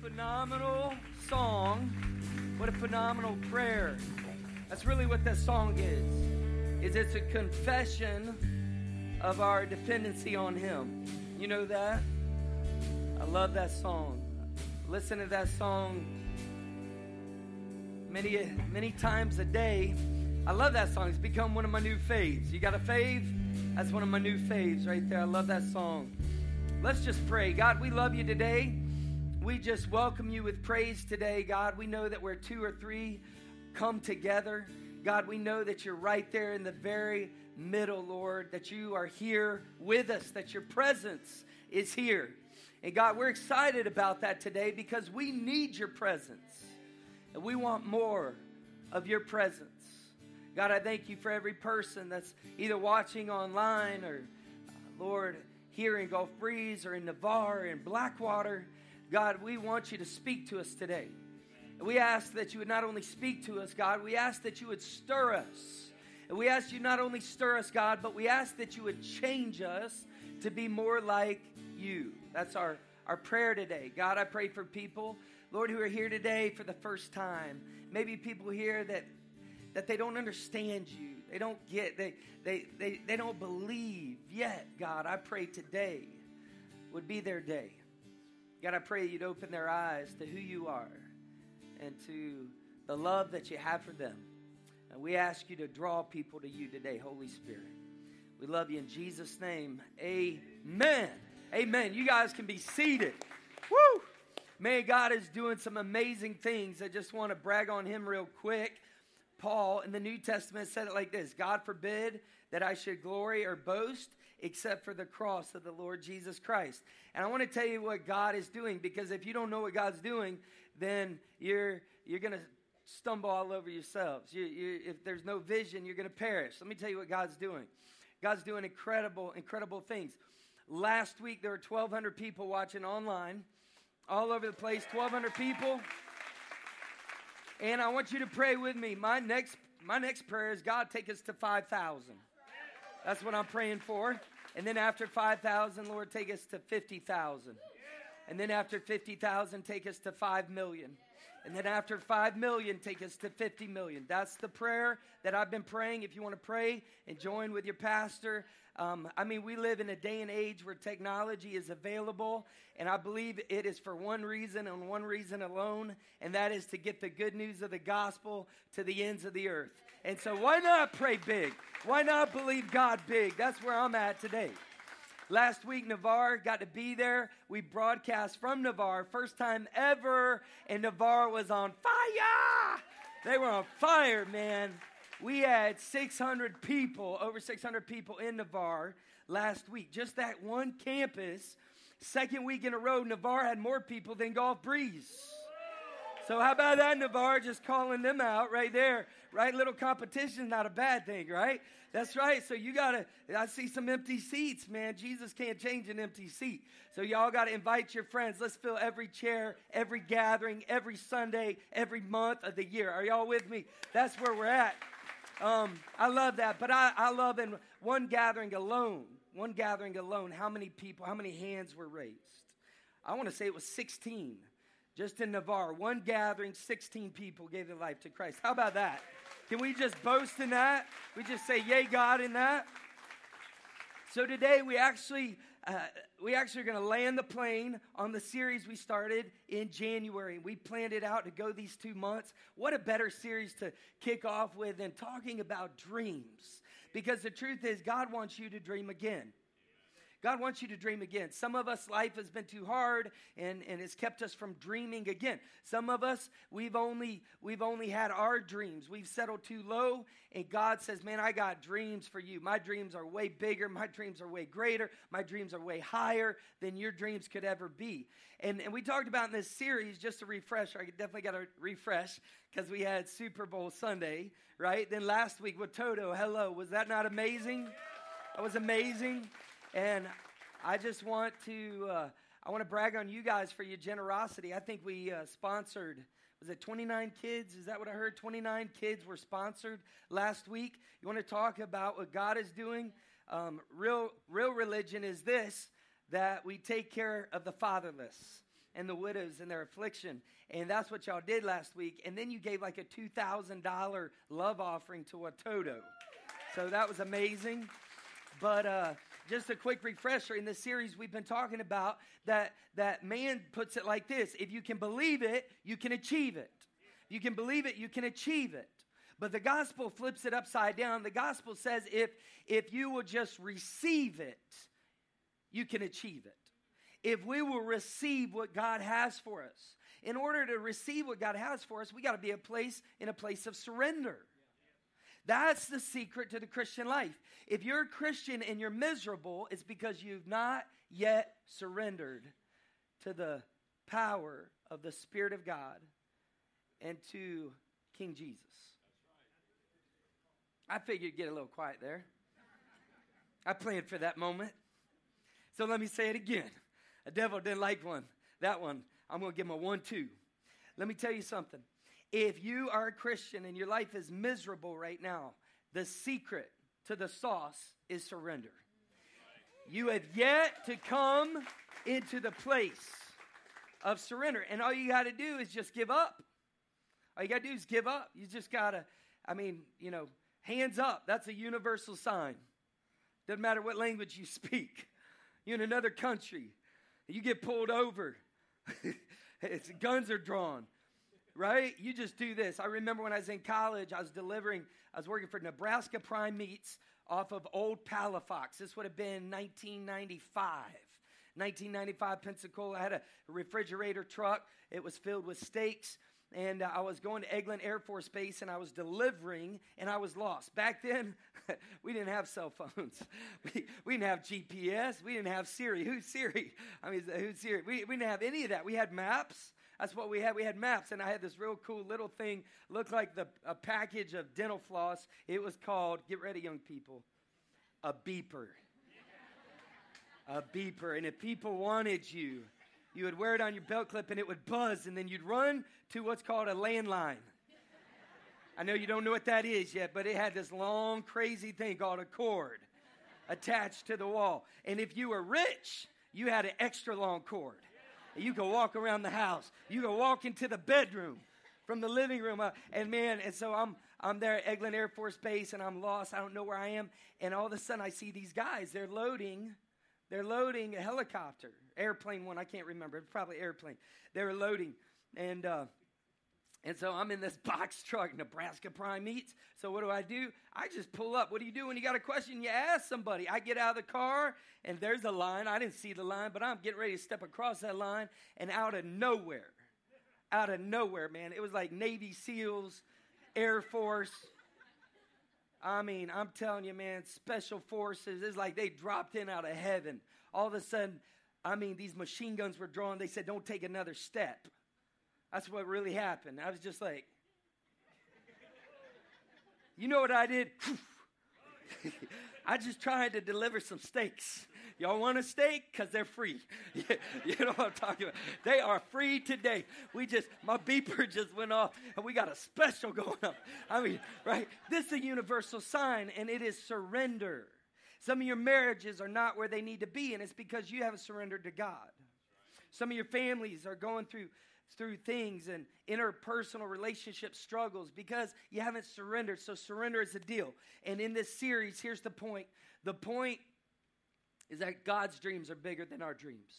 phenomenal song. What a phenomenal prayer. That's really what that song is. Is it's a confession of our dependency on him. You know that? I love that song. Listen to that song many many times a day. I love that song. It's become one of my new faves. You got a fave? That's one of my new faves right there. I love that song. Let's just pray. God, we love you today. We just welcome you with praise today, God. We know that where two or three come together, God, we know that you're right there in the very middle, Lord, that you are here with us, that your presence is here. And God, we're excited about that today because we need your presence. And we want more of your presence. God, I thank you for every person that's either watching online or, uh, Lord, here in Gulf Breeze or in Navarre in Blackwater. God, we want you to speak to us today. We ask that you would not only speak to us, God, we ask that you would stir us. And we ask you not only stir us, God, but we ask that you would change us to be more like you. That's our, our prayer today. God, I pray for people, Lord, who are here today for the first time. Maybe people here that that they don't understand you. They don't get, they, they, they, they don't believe yet, God. I pray today would be their day. God, I pray you'd open their eyes to who you are and to the love that you have for them. And we ask you to draw people to you today, Holy Spirit. We love you in Jesus' name. Amen. Amen. You guys can be seated. Woo! Man, God is doing some amazing things. I just want to brag on him real quick. Paul in the New Testament said it like this God forbid that I should glory or boast except for the cross of the Lord Jesus Christ. And I want to tell you what God is doing because if you don't know what God's doing, then you're you're going to stumble all over yourselves. You, you, if there's no vision, you're going to perish. Let me tell you what God's doing. God's doing incredible, incredible things. Last week there were 1,200 people watching online, all over the place. 1,200 people. And I want you to pray with me. My next my next prayer is God take us to 5,000. That's what I'm praying for. And then after 5,000, Lord, take us to 50,000. And then after 50,000, take us to 5 million. And then after 5 million, take us to 50 million. That's the prayer that I've been praying. If you want to pray and join with your pastor, um, I mean, we live in a day and age where technology is available, and I believe it is for one reason and one reason alone, and that is to get the good news of the gospel to the ends of the earth. And so, why not pray big? Why not believe God big? That's where I'm at today. Last week, Navarre got to be there. We broadcast from Navarre, first time ever, and Navarre was on fire. They were on fire, man. We had 600 people, over 600 people in Navarre last week. Just that one campus, second week in a row, Navarre had more people than Gulf Breeze. So how about that, Navarre? Just calling them out right there, right? Little competition not a bad thing, right? That's right. So you gotta. I see some empty seats, man. Jesus can't change an empty seat. So y'all gotta invite your friends. Let's fill every chair, every gathering, every Sunday, every month of the year. Are y'all with me? That's where we're at. Um, I love that. But I, I love in one gathering alone, one gathering alone, how many people, how many hands were raised? I want to say it was 16. Just in Navarre, one gathering, 16 people gave their life to Christ. How about that? Can we just boast in that? We just say, Yay, God, in that? So today we actually uh, we actually are going to land the plane on the series we started in January. We planned it out to go these two months. What a better series to kick off with than talking about dreams. Because the truth is, God wants you to dream again. God wants you to dream again. Some of us, life has been too hard and, and it's kept us from dreaming again. Some of us, we've only, we've only had our dreams. We've settled too low, and God says, Man, I got dreams for you. My dreams are way bigger. My dreams are way greater. My dreams are way higher than your dreams could ever be. And, and we talked about in this series, just to refresh, I definitely got to refresh because we had Super Bowl Sunday, right? Then last week with Toto, hello. Was that not amazing? That was amazing. And I just want to uh, I want to brag on you guys for your generosity. I think we uh, sponsored was it 29 kids? Is that what I heard? 29 kids were sponsored last week. You want to talk about what God is doing? Um, real real religion is this that we take care of the fatherless. and the widows and their affliction. And that's what y'all did last week. And then you gave like a $2,000 love offering to Watoto. So that was amazing. But uh, just a quick refresher in this series we've been talking about that that man puts it like this. If you can believe it you can achieve it. You can believe it you can achieve it. But the gospel flips it upside down. The gospel says if if you will just receive it you can achieve it. If we will receive what god has for us. In order to receive what god has for us we got to be a place in a place of surrender that's the secret to the Christian life. If you're a Christian and you're miserable, it's because you've not yet surrendered to the power of the Spirit of God and to King Jesus. I figured get a little quiet there. I planned for that moment. So let me say it again. The devil didn't like one. That one, I'm going to give him a one, two. Let me tell you something. If you are a Christian and your life is miserable right now, the secret to the sauce is surrender. You have yet to come into the place of surrender. And all you got to do is just give up. All you got to do is give up. You just got to, I mean, you know, hands up. That's a universal sign. Doesn't matter what language you speak. You're in another country. You get pulled over. guns are drawn right? You just do this. I remember when I was in college, I was delivering, I was working for Nebraska Prime Meats off of Old Palafox. This would have been 1995. 1995 Pensacola. I had a refrigerator truck. It was filled with steaks. And uh, I was going to Eglin Air Force Base and I was delivering and I was lost. Back then, we didn't have cell phones. We, we didn't have GPS. We didn't have Siri. Who's Siri? I mean, who's Siri? We, we didn't have any of that. We had maps. That's what we had. We had maps, and I had this real cool little thing, looked like the, a package of dental floss. It was called, get ready, young people, a beeper. a beeper. And if people wanted you, you would wear it on your belt clip and it would buzz, and then you'd run to what's called a landline. I know you don't know what that is yet, but it had this long, crazy thing called a cord attached to the wall. And if you were rich, you had an extra long cord. You can walk around the house. You can walk into the bedroom from the living room. Uh, and man, and so I'm I'm there at Eglin Air Force Base and I'm lost. I don't know where I am. And all of a sudden I see these guys. They're loading, they're loading a helicopter, airplane one, I can't remember. Probably airplane. They were loading. And uh, and so I'm in this box truck, Nebraska Prime Meats. So what do I do? I just pull up. What do you do when you got a question? You ask somebody. I get out of the car and there's a line. I didn't see the line, but I'm getting ready to step across that line and out of nowhere, out of nowhere, man, it was like Navy SEALs, Air Force. I mean, I'm telling you, man, special forces. It's like they dropped in out of heaven. All of a sudden, I mean, these machine guns were drawn. They said, don't take another step. That's what really happened. I was just like, you know what I did? I just tried to deliver some steaks. Y'all want a steak? Because they're free. you know what I'm talking about? They are free today. We just, my beeper just went off and we got a special going on. I mean, right? This is a universal sign and it is surrender. Some of your marriages are not where they need to be, and it's because you haven't surrendered to God. Some of your families are going through through things and interpersonal relationship struggles because you haven't surrendered. So, surrender is a deal. And in this series, here's the point the point is that God's dreams are bigger than our dreams.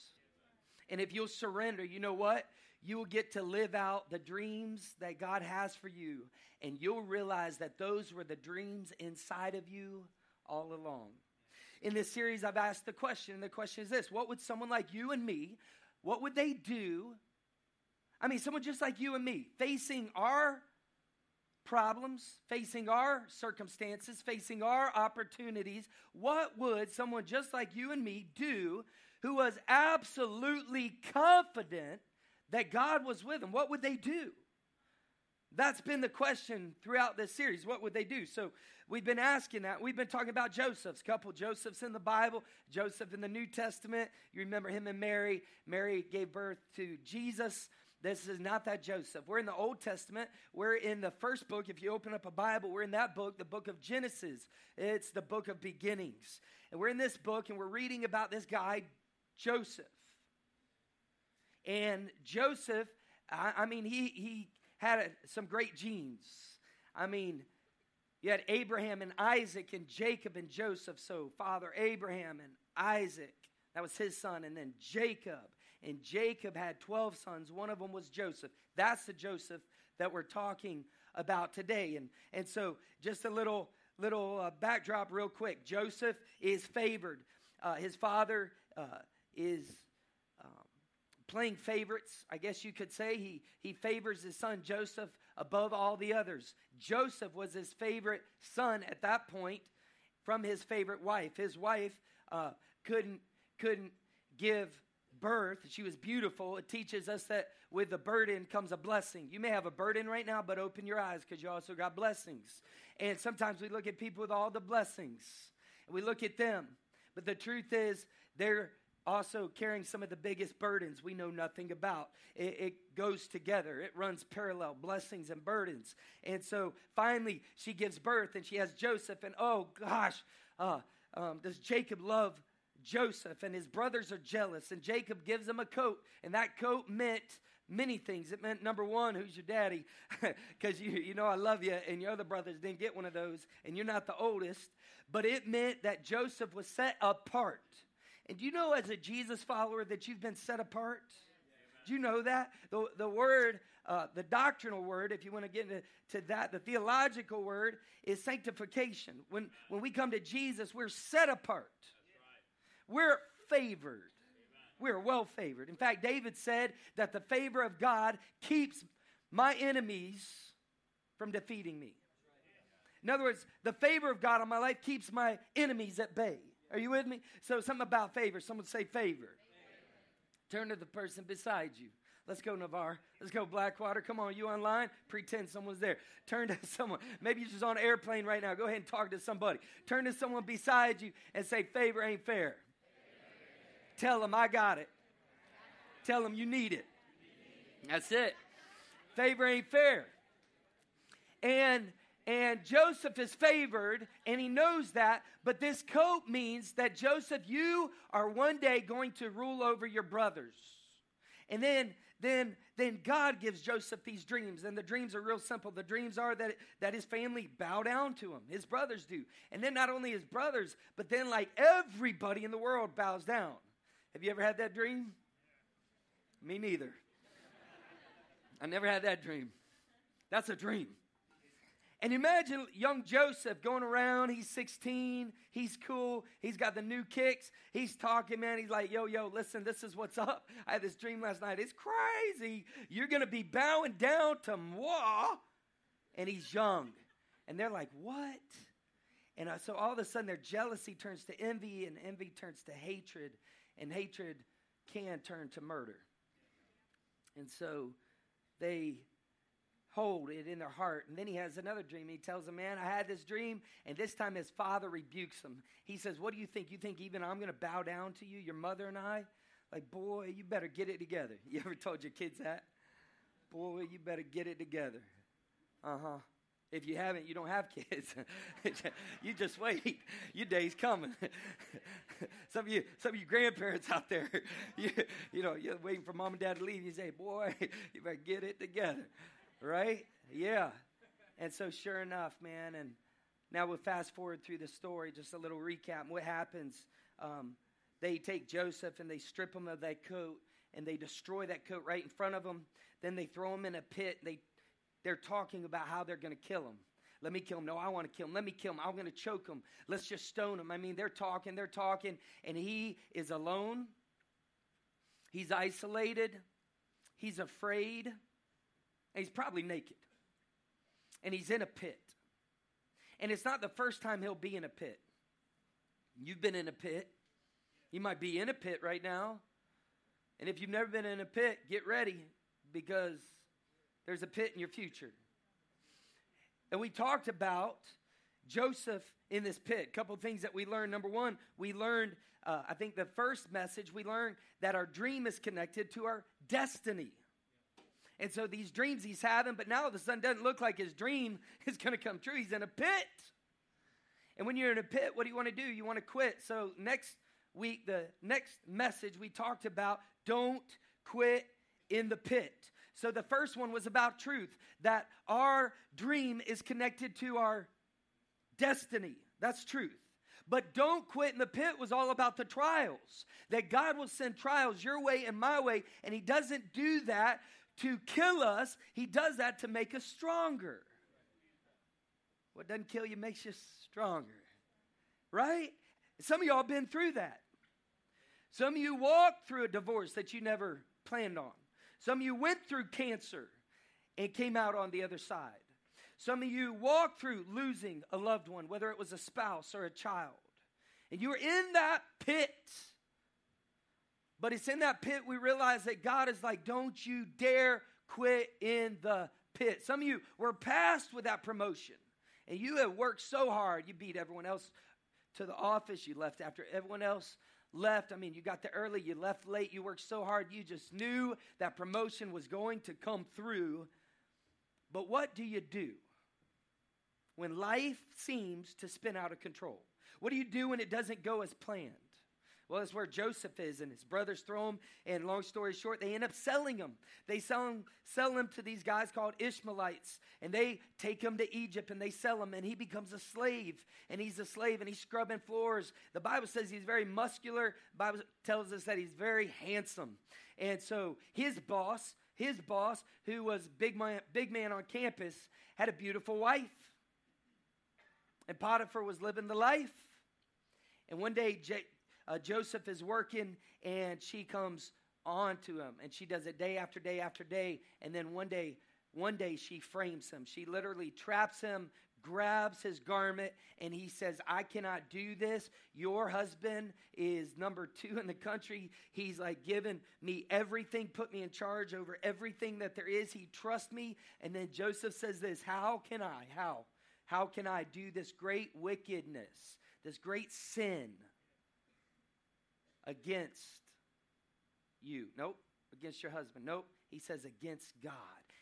And if you'll surrender, you know what? You will get to live out the dreams that God has for you. And you'll realize that those were the dreams inside of you all along. In this series, I've asked the question, and the question is this What would someone like you and me, what would they do I mean, someone just like you and me, facing our problems, facing our circumstances, facing our opportunities, what would someone just like you and me do who was absolutely confident that God was with them? What would they do? That's been the question throughout this series. What would they do? So we've been asking that. We've been talking about Joseph's, couple Josephs in the Bible, Joseph in the New Testament. You remember him and Mary. Mary gave birth to Jesus. This is not that Joseph. We're in the Old Testament. We're in the first book. If you open up a Bible, we're in that book, the book of Genesis. It's the book of beginnings. And we're in this book and we're reading about this guy, Joseph. And Joseph, I, I mean, he, he had a, some great genes. I mean, you had Abraham and Isaac and Jacob and Joseph. So, Father Abraham and Isaac, that was his son, and then Jacob. And Jacob had 12 sons. One of them was Joseph. That's the Joseph that we're talking about today. And, and so, just a little, little uh, backdrop, real quick. Joseph is favored. Uh, his father uh, is um, playing favorites, I guess you could say. He, he favors his son Joseph above all the others. Joseph was his favorite son at that point from his favorite wife. His wife uh, couldn't, couldn't give birth. She was beautiful. It teaches us that with the burden comes a blessing. You may have a burden right now, but open your eyes because you also got blessings. And sometimes we look at people with all the blessings and we look at them. But the truth is, they're also carrying some of the biggest burdens we know nothing about. It, it, goes together, it runs parallel, blessings and burdens. And so finally, she gives birth and she has Joseph. And oh gosh, uh, um, does Jacob love Joseph? And his brothers are jealous. And Jacob gives him a coat, and that coat meant many things. It meant number one, who's your daddy? Because you, you know I love you, and your other brothers didn't get one of those, and you're not the oldest. But it meant that Joseph was set apart. And do you know, as a Jesus follower, that you've been set apart? Do you know that? The, the word, uh, the doctrinal word, if you want to get into to that, the theological word is sanctification. When, when we come to Jesus, we're set apart, we're favored. We're well favored. In fact, David said that the favor of God keeps my enemies from defeating me. In other words, the favor of God on my life keeps my enemies at bay. Are you with me? So, something about favor. Someone say favor. Turn to the person beside you. Let's go, Navarre. Let's go, Blackwater. Come on, you online? Pretend someone's there. Turn to someone. Maybe you're just on an airplane right now. Go ahead and talk to somebody. Turn to someone beside you and say, Favor ain't fair. Tell them I got it. Tell them you need it. That's it. Favor ain't fair. And and Joseph is favored, and he knows that. But this coat means that Joseph, you are one day going to rule over your brothers. And then, then, then God gives Joseph these dreams, and the dreams are real simple. The dreams are that, that his family bow down to him, his brothers do. And then not only his brothers, but then like everybody in the world bows down. Have you ever had that dream? Me neither. I never had that dream. That's a dream. And imagine young Joseph going around. He's 16. He's cool. He's got the new kicks. He's talking, man. He's like, yo, yo, listen, this is what's up. I had this dream last night. It's crazy. You're going to be bowing down to moi. And he's young. And they're like, what? And uh, so all of a sudden, their jealousy turns to envy, and envy turns to hatred, and hatred can turn to murder. And so they hold it in their heart. And then he has another dream. He tells a man, I had this dream. And this time his father rebukes him. He says, What do you think? You think even I'm going to bow down to you, your mother and I? Like, boy, you better get it together. You ever told your kids that? Boy, you better get it together. Uh huh. If you haven't, you don't have kids. you just wait. Your day's coming. some of you, some of you grandparents out there, you, you know, you're waiting for mom and dad to leave. You say, "Boy, you better get it together." right? Yeah. And so, sure enough, man, and now we'll fast forward through the story, just a little recap. What happens? Um, they take Joseph and they strip him of that coat and they destroy that coat right in front of him. Then they throw him in a pit. They, they're talking about how they're going to kill him. Let me kill him. No, I want to kill him. Let me kill him. I'm going to choke him. Let's just stone him. I mean, they're talking, they're talking, and he is alone. He's isolated. He's afraid. And he's probably naked. And he's in a pit. And it's not the first time he'll be in a pit. You've been in a pit. You might be in a pit right now. And if you've never been in a pit, get ready because there's a pit in your future. And we talked about Joseph in this pit. A couple things that we learned. Number one, we learned, uh, I think the first message, we learned that our dream is connected to our destiny. And so these dreams he's having, but now the son doesn't look like his dream is going to come true. He's in a pit. And when you're in a pit, what do you want to do? You want to quit. So next week, the next message we talked about don't quit in the pit. So the first one was about truth, that our dream is connected to our destiny. That's truth. But don't quit in the pit was all about the trials. That God will send trials your way and my way, and He doesn't do that to kill us, He does that to make us stronger. What doesn't kill you makes you stronger. Right? Some of y'all been through that. Some of you walked through a divorce that you never planned on. Some of you went through cancer and came out on the other side. Some of you walked through losing a loved one, whether it was a spouse or a child. And you were in that pit. But it's in that pit we realize that God is like, don't you dare quit in the pit. Some of you were passed with that promotion. And you have worked so hard. You beat everyone else to the office. You left after everyone else left. I mean, you got there early, you left late, you worked so hard, you just knew that promotion was going to come through. But what do you do? when life seems to spin out of control? What do you do when it doesn't go as planned? Well, that's where Joseph is, and his brothers throw him. And long story short, they end up selling him. They sell him, sell him to these guys called Ishmaelites, and they take him to Egypt and they sell him, and he becomes a slave. And he's a slave, and he's scrubbing floors. The Bible says he's very muscular. The Bible tells us that he's very handsome. And so his boss, his boss, who was big man, big man on campus, had a beautiful wife. And Potiphar was living the life. And one day, J- uh, Joseph is working, and she comes on to him, and she does it day after day after day. And then one day, one day she frames him. She literally traps him, grabs his garment, and he says, I cannot do this. Your husband is number two in the country. He's like given me everything, put me in charge over everything that there is. He trusts me. And then Joseph says this How can I? How? How can I do this great wickedness, this great sin against you? Nope. Against your husband. Nope. He says against God.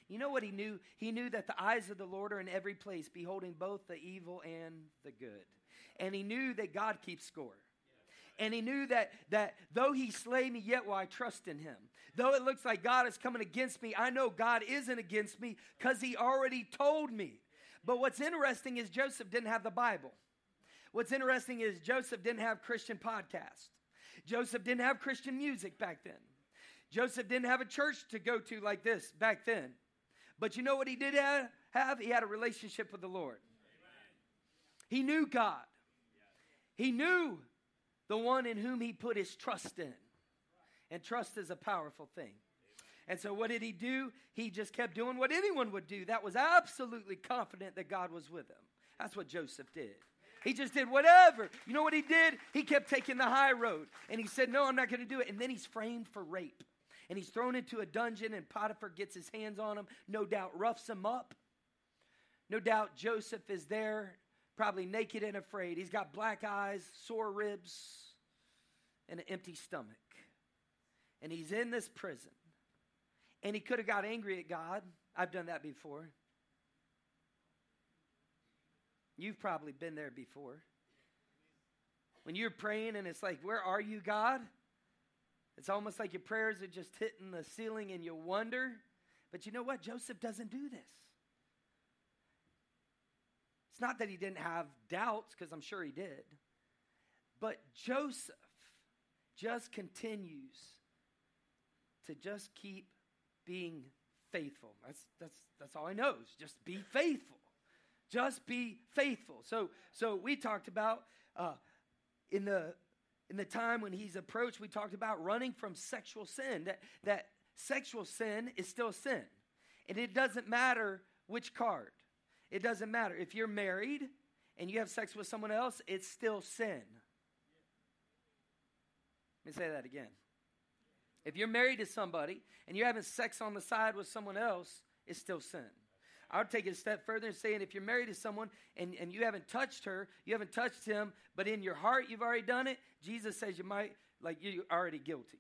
You know what he knew? He knew that the eyes of the Lord are in every place, beholding both the evil and the good. And he knew that God keeps score. And he knew that, that though he slay me, yet will I trust in him. Though it looks like God is coming against me, I know God isn't against me because he already told me. But what's interesting is Joseph didn't have the Bible. What's interesting is Joseph didn't have Christian podcasts. Joseph didn't have Christian music back then. Joseph didn't have a church to go to like this back then. But you know what he did have? He had a relationship with the Lord. He knew God. He knew the one in whom he put his trust in. And trust is a powerful thing. And so, what did he do? He just kept doing what anyone would do. That was absolutely confident that God was with him. That's what Joseph did. He just did whatever. You know what he did? He kept taking the high road. And he said, No, I'm not going to do it. And then he's framed for rape. And he's thrown into a dungeon, and Potiphar gets his hands on him, no doubt roughs him up. No doubt Joseph is there, probably naked and afraid. He's got black eyes, sore ribs, and an empty stomach. And he's in this prison. And he could have got angry at God. I've done that before. You've probably been there before. When you're praying and it's like, Where are you, God? It's almost like your prayers are just hitting the ceiling and you wonder. But you know what? Joseph doesn't do this. It's not that he didn't have doubts, because I'm sure he did. But Joseph just continues to just keep being faithful. That's, that's, that's all he knows. Just be faithful. Just be faithful. So, so we talked about uh, in the in the time when he's approached, we talked about running from sexual sin. That that sexual sin is still sin, and it doesn't matter which card. It doesn't matter if you're married and you have sex with someone else. It's still sin. Let me say that again. If you're married to somebody and you're having sex on the side with someone else, it's still sin. I would take it a step further and saying if you're married to someone and, and you haven't touched her, you haven't touched him, but in your heart you've already done it, Jesus says you might, like you're already guilty.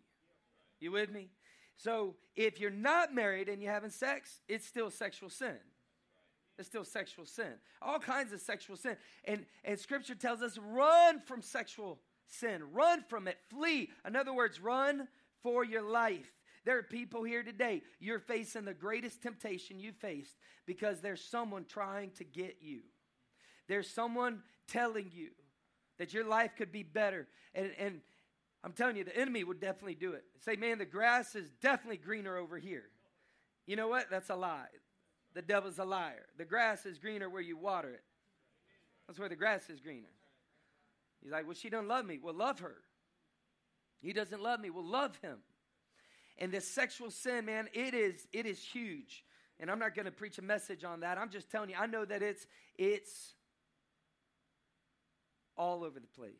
You with me? So if you're not married and you're having sex, it's still sexual sin. It's still sexual sin. All kinds of sexual sin. And, and scripture tells us run from sexual sin. Run from it. Flee. In other words, run for your life. There are people here today, you're facing the greatest temptation you faced because there's someone trying to get you. There's someone telling you that your life could be better. And, and I'm telling you, the enemy would definitely do it. Say, man, the grass is definitely greener over here. You know what? That's a lie. The devil's a liar. The grass is greener where you water it. That's where the grass is greener. He's like, well, she doesn't love me. Well, love her. He doesn't love me. Well, love him. And this sexual sin, man, it is it is huge. And I'm not going to preach a message on that. I'm just telling you, I know that it's it's all over the place.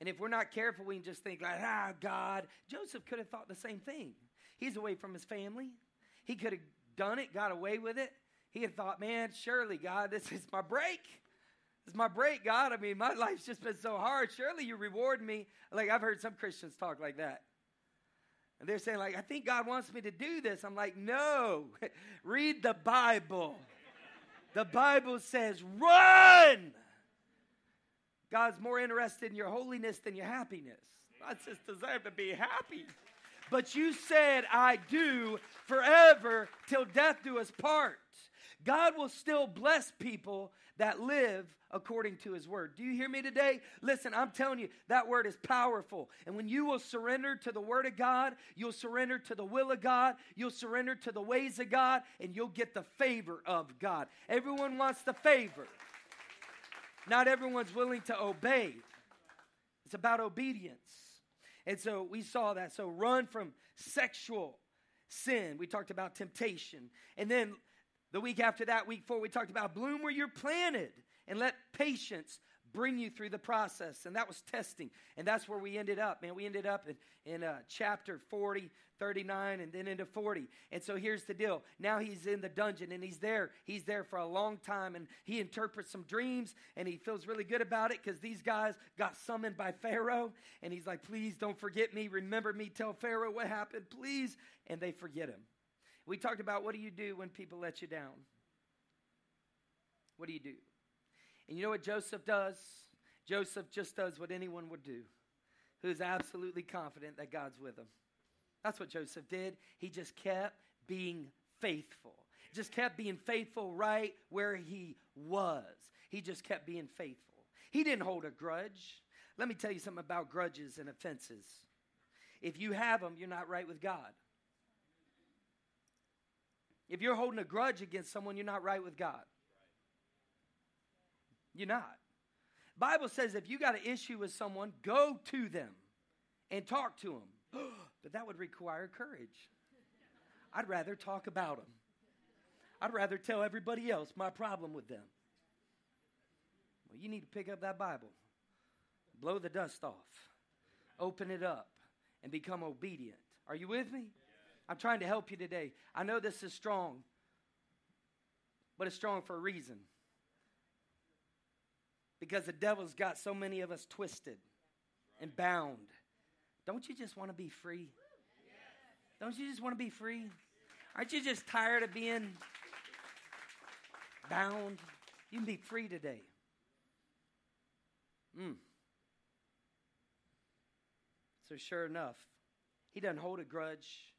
And if we're not careful, we can just think like, ah, God. Joseph could have thought the same thing. He's away from his family. He could have done it, got away with it. He had thought, man, surely, God, this is my break. This is my break, God. I mean, my life's just been so hard. Surely you reward me. Like I've heard some Christians talk like that. And they're saying, like, I think God wants me to do this. I'm like, no. Read the Bible. the Bible says, run. God's more interested in your holiness than your happiness. I just deserve to be happy. But you said, I do forever till death do us part. God will still bless people that live according to his word. Do you hear me today? Listen, I'm telling you, that word is powerful. And when you will surrender to the word of God, you'll surrender to the will of God, you'll surrender to the ways of God, and you'll get the favor of God. Everyone wants the favor. Not everyone's willing to obey. It's about obedience. And so we saw that. So run from sexual sin. We talked about temptation. And then the week after that, week four, we talked about bloom where you're planted and let patience bring you through the process. And that was testing. And that's where we ended up, man. We ended up in, in uh, chapter 40, 39, and then into 40. And so here's the deal. Now he's in the dungeon and he's there. He's there for a long time and he interprets some dreams and he feels really good about it because these guys got summoned by Pharaoh. And he's like, please don't forget me. Remember me. Tell Pharaoh what happened, please. And they forget him. We talked about what do you do when people let you down? What do you do? And you know what Joseph does? Joseph just does what anyone would do, who is absolutely confident that God's with him. That's what Joseph did. He just kept being faithful. Just kept being faithful right where he was. He just kept being faithful. He didn't hold a grudge. Let me tell you something about grudges and offenses. If you have them, you're not right with God. If you're holding a grudge against someone, you're not right with God. You're not. Bible says if you got an issue with someone, go to them and talk to them. but that would require courage. I'd rather talk about them. I'd rather tell everybody else my problem with them. Well, you need to pick up that Bible, blow the dust off, open it up, and become obedient. Are you with me? I'm trying to help you today. I know this is strong, but it's strong for a reason because the devil's got so many of us twisted and bound. Don't you just want to be free? Don't you just want to be free? Aren't you just tired of being bound? You can be free today. Mm. So, sure enough, he doesn't hold a grudge.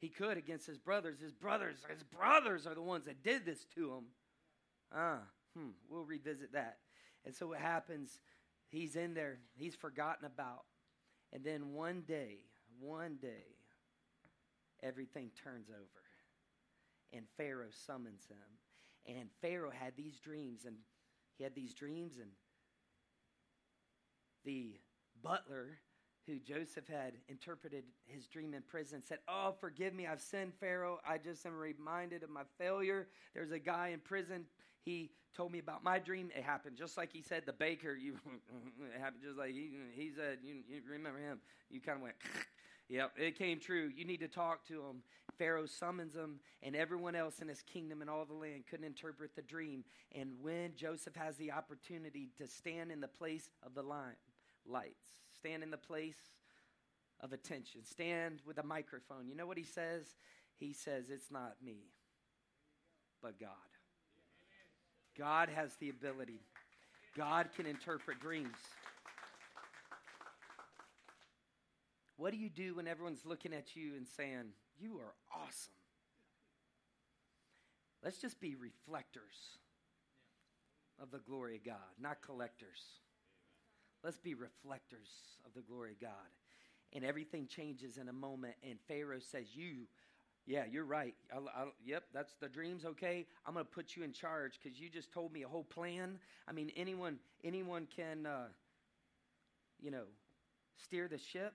He could against his brothers. His brothers, his brothers are the ones that did this to him. Ah, hmm, we'll revisit that. And so what happens, he's in there, he's forgotten about. And then one day, one day, everything turns over. And Pharaoh summons him. And Pharaoh had these dreams, and he had these dreams, and the butler who Joseph had interpreted his dream in prison said, Oh, forgive me, I've sinned, Pharaoh. I just am reminded of my failure. There's a guy in prison he told me about my dream. It happened just like he said. The baker, you, it happened just like he, he said. You, you remember him? You kind of went, yep, it came true. You need to talk to him. Pharaoh summons him, and everyone else in his kingdom and all the land couldn't interpret the dream. And when Joseph has the opportunity to stand in the place of the line, lights, stand in the place of attention, stand with a microphone, you know what he says? He says, It's not me, but God. God has the ability. God can interpret dreams. What do you do when everyone's looking at you and saying, You are awesome. Let's just be reflectors of the glory of God, not collectors. Let's be reflectors of the glory of God. And everything changes in a moment, and Pharaoh says, You yeah, you're right. I'll, I'll, yep, that's the dreams. Okay, I'm to put you in charge because you just told me a whole plan. I mean, anyone anyone can, uh, you know, steer the ship,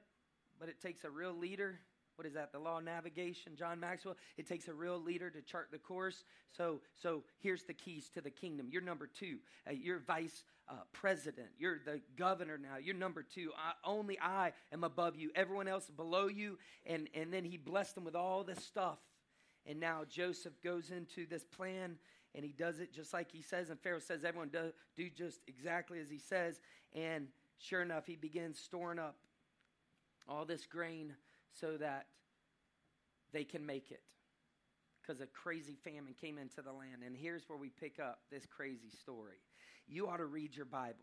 but it takes a real leader what is that the law of navigation? John maxwell it takes a real leader to chart the course. So so here's the keys to the kingdom. You're number two. Uh, you're vice uh, president. You're the governor now. You're number two. I, only i am above you. Everyone else below you. And and then he blessed them with all this stuff. And now joseph goes into this plan and he does it just like he says. And pharaoh says everyone do, do just exactly as he says. And sure enough he begins storing up all this grain so that they can make it. Because a crazy famine came into the land. And here's where we pick up this crazy story. You ought to read your Bibles.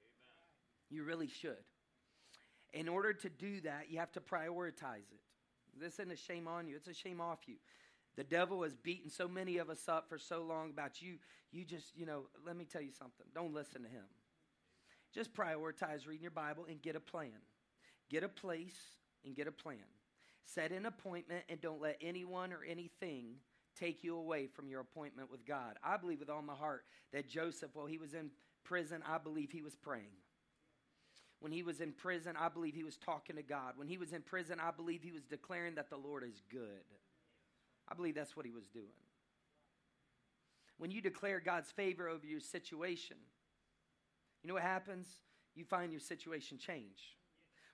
Amen. You really should. In order to do that, you have to prioritize it. This isn't a shame on you, it's a shame off you. The devil has beaten so many of us up for so long about you. You just, you know, let me tell you something. Don't listen to him. Just prioritize reading your Bible and get a plan. Get a place and get a plan. Set an appointment and don't let anyone or anything take you away from your appointment with God. I believe with all my heart that Joseph, while he was in prison, I believe he was praying. When he was in prison, I believe he was talking to God. When he was in prison, I believe he was declaring that the Lord is good. I believe that's what he was doing. When you declare God's favor over your situation, you know what happens? You find your situation change.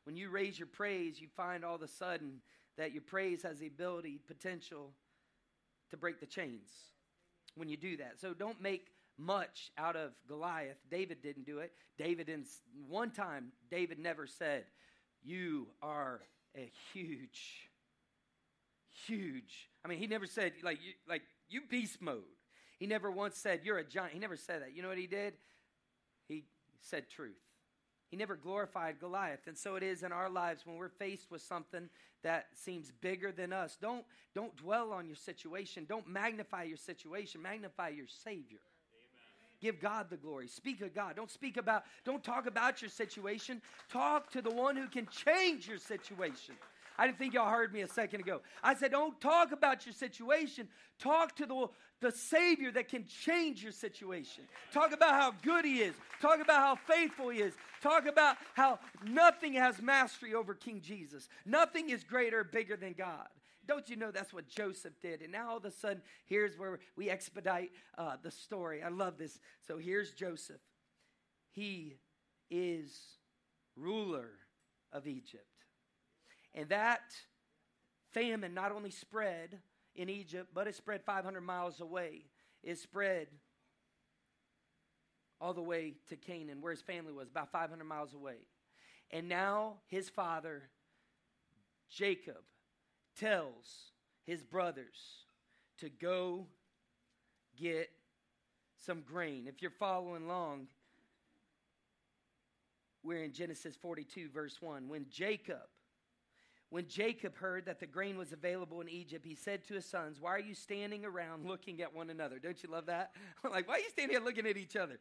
When you raise your praise, you find all of a sudden that your praise has the ability, potential to break the chains when you do that. So don't make much out of Goliath. David didn't do it. David didn't, one time, David never said, You are a huge, huge. I mean, he never said, like, you, like, you beast mode. He never once said, You're a giant. He never said that. You know what he did? He said truth. He never glorified Goliath. And so it is in our lives when we're faced with something that seems bigger than us. Don't, don't dwell on your situation. Don't magnify your situation. Magnify your Savior. Give God the glory. Speak of God. Don't speak about, don't talk about your situation. Talk to the one who can change your situation. I didn't think y'all heard me a second ago. I said, don't talk about your situation. Talk to the, the Savior that can change your situation. Talk about how good He is. Talk about how faithful He is. Talk about how nothing has mastery over King Jesus. Nothing is greater, bigger than God. Don't you know that's what Joseph did? And now all of a sudden, here's where we expedite uh, the story. I love this. So here's Joseph. He is ruler of Egypt. And that famine not only spread in Egypt, but it spread 500 miles away. It spread all the way to Canaan, where his family was, about 500 miles away. And now his father, Jacob, tells his brothers to go get some grain. If you're following along, we're in Genesis 42, verse 1. When Jacob when Jacob heard that the grain was available in Egypt, he said to his sons, Why are you standing around looking at one another? Don't you love that? like, why are you standing here looking at each other?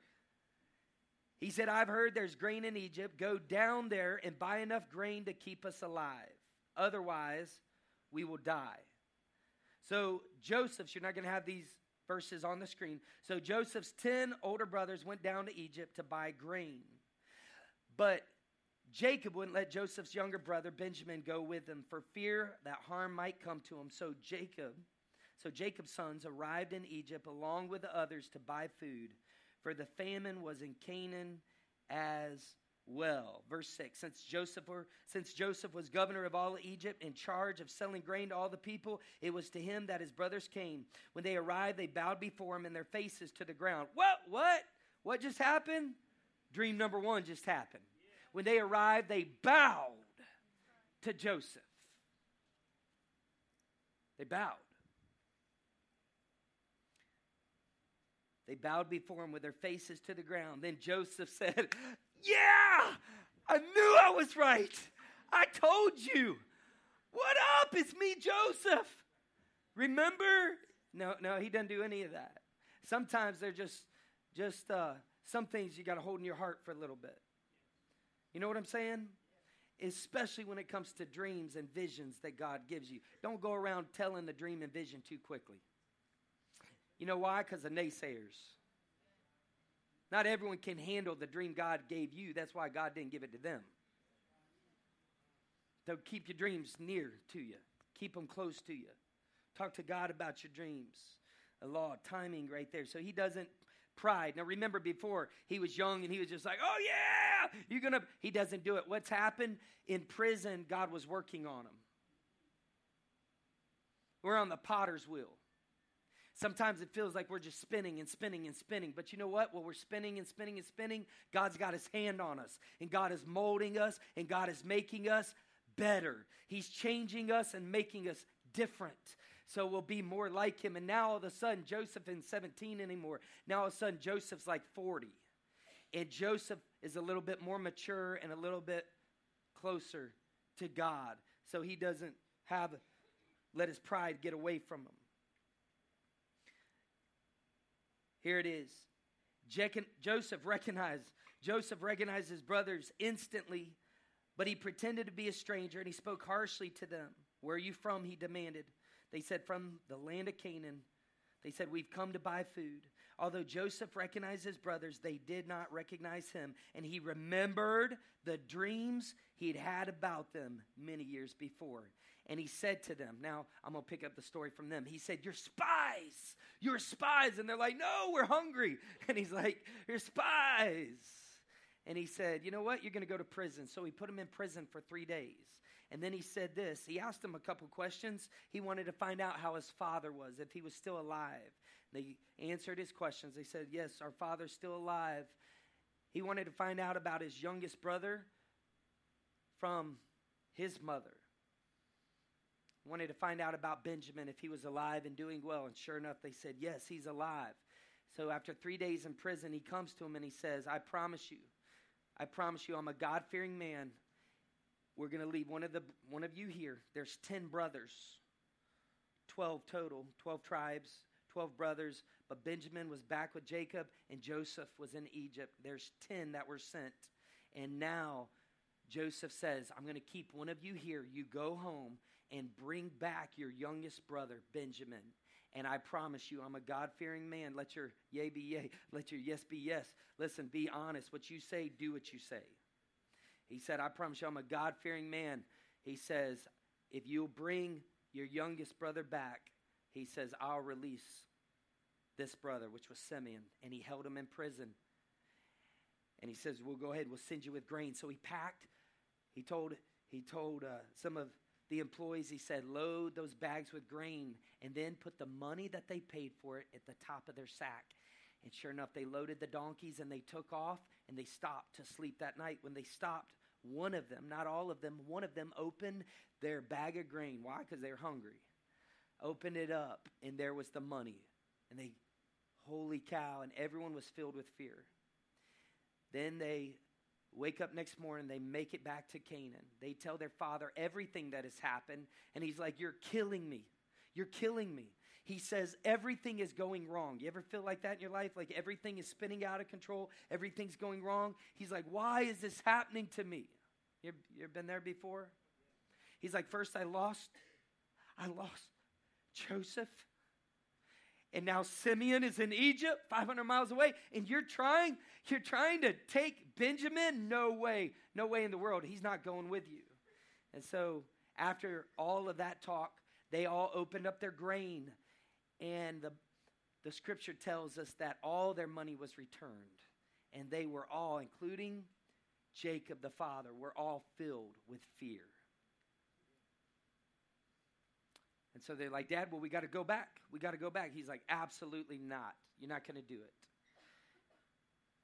He said, I've heard there's grain in Egypt. Go down there and buy enough grain to keep us alive. Otherwise, we will die. So, Joseph's, you're not going to have these verses on the screen. So, Joseph's 10 older brothers went down to Egypt to buy grain. But Jacob wouldn't let Joseph's younger brother Benjamin go with him for fear that harm might come to him. So Jacob, so Jacob's sons arrived in Egypt along with the others to buy food, for the famine was in Canaan as well. Verse 6 since Joseph, were, since Joseph was governor of all Egypt in charge of selling grain to all the people, it was to him that his brothers came. When they arrived, they bowed before him and their faces to the ground. What? What? What just happened? Dream number one just happened. When they arrived, they bowed to Joseph. They bowed. They bowed before him with their faces to the ground. Then Joseph said, Yeah, I knew I was right. I told you. What up? It's me, Joseph. Remember? No, no, he doesn't do any of that. Sometimes they're just, just uh, some things you got to hold in your heart for a little bit. You know what I'm saying? Especially when it comes to dreams and visions that God gives you. Don't go around telling the dream and vision too quickly. You know why? Because of naysayers. Not everyone can handle the dream God gave you. That's why God didn't give it to them. So keep your dreams near to you, keep them close to you. Talk to God about your dreams. A law of timing right there. So he doesn't pride. Now remember before he was young and he was just like, "Oh yeah, you're going to he doesn't do it. What's happened in prison, God was working on him. We're on the potter's wheel. Sometimes it feels like we're just spinning and spinning and spinning. But you know what? While we're spinning and spinning and spinning, God's got his hand on us. And God is molding us and God is making us better. He's changing us and making us different. So we'll be more like him. And now all of a sudden, Joseph isn't 17 anymore. Now all of a sudden, Joseph's like 40. And Joseph is a little bit more mature and a little bit closer to God. So he doesn't have, let his pride get away from him. Here it is. Joseph recognized Joseph recognized his brothers instantly, but he pretended to be a stranger and he spoke harshly to them. Where are you from? He demanded. They said, From the land of Canaan. They said, We've come to buy food. Although Joseph recognized his brothers, they did not recognize him. And he remembered the dreams he'd had about them many years before. And he said to them, Now I'm going to pick up the story from them. He said, You're spies. You're spies. And they're like, No, we're hungry. And he's like, You're spies. And he said, You know what? You're going to go to prison. So he put him in prison for three days. And then he said this. He asked him a couple questions. He wanted to find out how his father was, if he was still alive. They answered his questions. They said, Yes, our father's still alive. He wanted to find out about his youngest brother from his mother wanted to find out about Benjamin if he was alive and doing well. And sure enough, they said, Yes, he's alive. So after three days in prison, he comes to him and he says, I promise you, I promise you, I'm a God fearing man. We're going to leave one of, the, one of you here. There's 10 brothers, 12 total, 12 tribes, 12 brothers. But Benjamin was back with Jacob and Joseph was in Egypt. There's 10 that were sent. And now Joseph says, I'm going to keep one of you here. You go home and bring back your youngest brother, Benjamin. And I promise you, I'm a God fearing man. Let your yea be yea. Let your yes be yes. Listen, be honest. What you say, do what you say. He said, I promise you, I'm a God fearing man. He says, if you'll bring your youngest brother back, he says, I'll release this brother, which was Simeon. And he held him in prison. And he says, We'll go ahead, we'll send you with grain. So he packed, he told, he told uh, some of the employees, he said, load those bags with grain and then put the money that they paid for it at the top of their sack. And sure enough, they loaded the donkeys and they took off and they stopped to sleep that night. When they stopped, one of them, not all of them, one of them opened their bag of grain. Why? Because they were hungry. Opened it up and there was the money. And they, holy cow, and everyone was filled with fear. Then they wake up next morning, they make it back to Canaan. They tell their father everything that has happened, and he's like, You're killing me. You're killing me. He says everything is going wrong. You ever feel like that in your life? Like everything is spinning out of control, everything's going wrong? He's like, Why is this happening to me? You ever, been there before? He's like, First, I lost, I lost Joseph. And now Simeon is in Egypt, 500 miles away, and you're trying, you're trying to take Benjamin? No way, no way in the world. He's not going with you. And so after all of that talk, they all opened up their grain, and the, the scripture tells us that all their money was returned. And they were all, including Jacob the father, were all filled with fear. And so they're like, Dad, well, we got to go back. We got to go back. He's like, Absolutely not. You're not going to do it.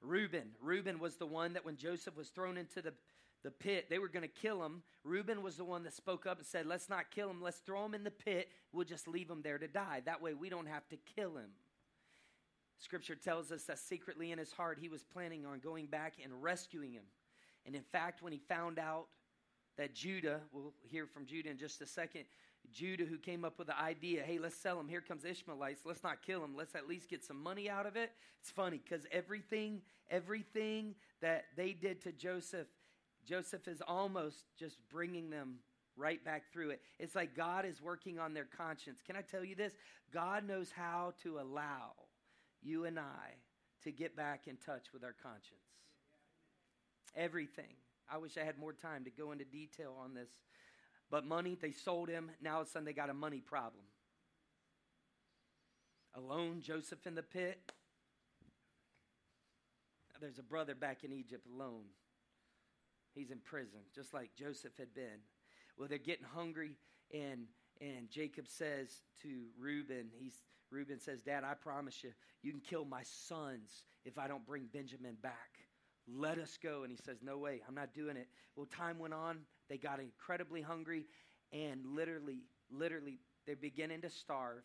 Reuben. Reuben was the one that when Joseph was thrown into the, the pit, they were going to kill him. Reuben was the one that spoke up and said, Let's not kill him. Let's throw him in the pit. We'll just leave him there to die. That way we don't have to kill him. Scripture tells us that secretly in his heart, he was planning on going back and rescuing him. And in fact, when he found out that Judah, we'll hear from Judah in just a second, Judah who came up with the idea, hey, let's sell them. Here comes Ishmaelites. Let's not kill them. Let's at least get some money out of it. It's funny because everything, everything that they did to Joseph, Joseph is almost just bringing them right back through it. It's like God is working on their conscience. Can I tell you this? God knows how to allow you and I to get back in touch with our conscience. Everything. I wish I had more time to go into detail on this. But money, they sold him. Now all of a sudden they got a money problem. Alone, Joseph in the pit. There's a brother back in Egypt alone. He's in prison, just like Joseph had been. Well, they're getting hungry, and and Jacob says to Reuben, he's Reuben says, Dad, I promise you, you can kill my sons if I don't bring Benjamin back. Let us go. And he says, No way, I'm not doing it. Well, time went on. They got incredibly hungry, and literally, literally, they're beginning to starve.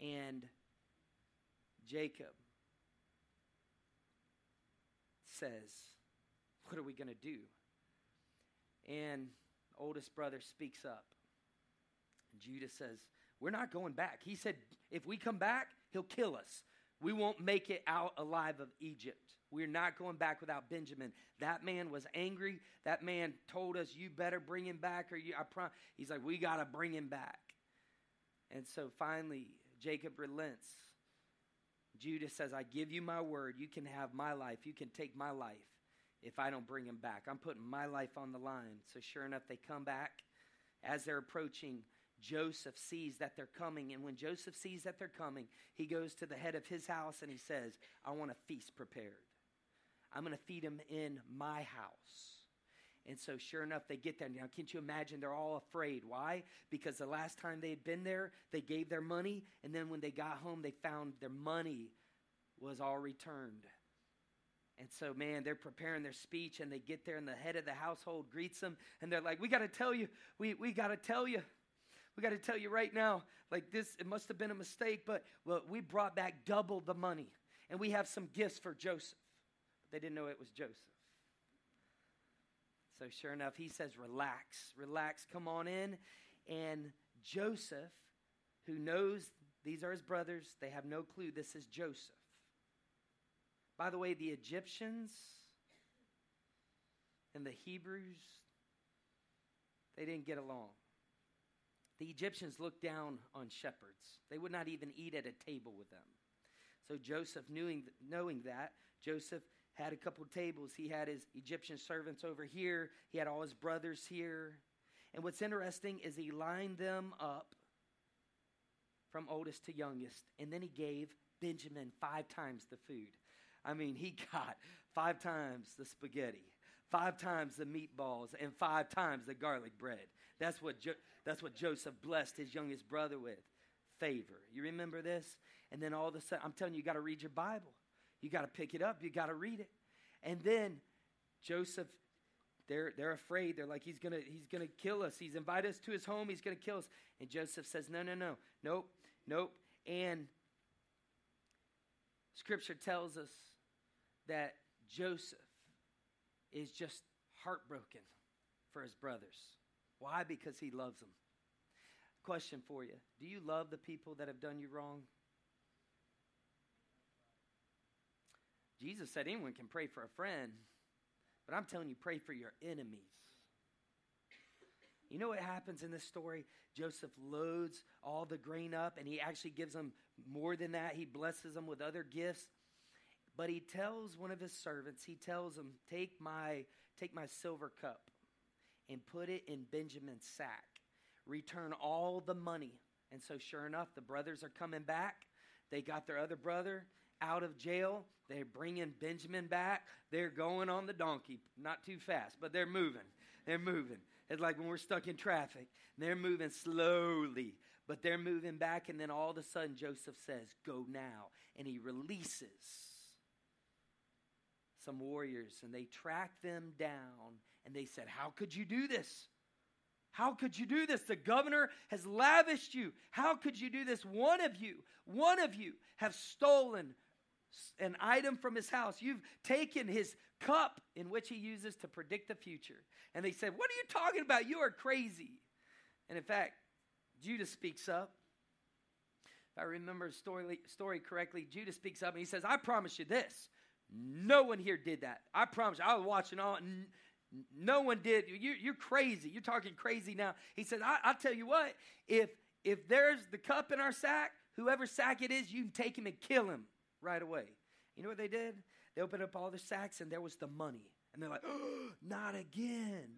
And Jacob says, What are we going to do? And oldest brother speaks up. Judah says, We're not going back. He said, If we come back, he'll kill us. We won't make it out alive of Egypt. We're not going back without Benjamin. That man was angry. That man told us, You better bring him back, or you, I prom-. He's like, We got to bring him back. And so finally, Jacob relents. Judah says, I give you my word. You can have my life. You can take my life if I don't bring him back. I'm putting my life on the line. So sure enough, they come back. As they're approaching, Joseph sees that they're coming. And when Joseph sees that they're coming, he goes to the head of his house and he says, I want a feast prepared. I'm going to feed them in my house. And so, sure enough, they get there. Now, can't you imagine? They're all afraid. Why? Because the last time they had been there, they gave their money. And then when they got home, they found their money was all returned. And so, man, they're preparing their speech and they get there, and the head of the household greets them. And they're like, We got to tell you, we, we got to tell you. We got to tell you right now, like this, it must have been a mistake, but well, we brought back double the money. And we have some gifts for Joseph. But they didn't know it was Joseph. So, sure enough, he says, Relax, relax, come on in. And Joseph, who knows these are his brothers, they have no clue this is Joseph. By the way, the Egyptians and the Hebrews, they didn't get along. The Egyptians looked down on shepherds. They would not even eat at a table with them. So Joseph, knowing, knowing that, Joseph had a couple tables. He had his Egyptian servants over here, he had all his brothers here. And what's interesting is he lined them up from oldest to youngest, and then he gave Benjamin five times the food. I mean, he got five times the spaghetti, five times the meatballs, and five times the garlic bread. That's what, jo- that's what Joseph blessed his youngest brother with favor. You remember this? And then all of a sudden, I'm telling you, you got to read your Bible. You got to pick it up, you got to read it. And then Joseph they're, they're afraid. They're like, he's going to he's gonna kill us. He's invited us to his home. He's going to kill us. And Joseph says, no, no, no. Nope, nope. And scripture tells us that Joseph is just heartbroken for his brothers. Why? Because he loves them. Question for you Do you love the people that have done you wrong? Jesus said anyone can pray for a friend, but I'm telling you, pray for your enemies. You know what happens in this story? Joseph loads all the grain up, and he actually gives them more than that. He blesses them with other gifts. But he tells one of his servants, he tells him, take my, take my silver cup and put it in Benjamin's sack. Return all the money. And so, sure enough, the brothers are coming back. They got their other brother out of jail. They're bringing Benjamin back. They're going on the donkey, not too fast, but they're moving. They're moving. It's like when we're stuck in traffic. They're moving slowly, but they're moving back. And then all of a sudden, Joseph says, Go now. And he releases some warriors and they tracked them down and they said, How could you do this? How could you do this? The governor has lavished you. How could you do this? One of you, one of you have stolen an item from his house. You've taken his cup in which he uses to predict the future. And they said, What are you talking about? You are crazy. And in fact, Judah speaks up. If I remember the story, story correctly, Judah speaks up and he says, I promise you this. No one here did that. I promise you. I was watching all. No one did. You, you're crazy. You're talking crazy now. He said, I, I'll tell you what. If if there's the cup in our sack, whoever sack it is, you take him and kill him right away. You know what they did? They opened up all the sacks and there was the money. And they're like, oh, not again.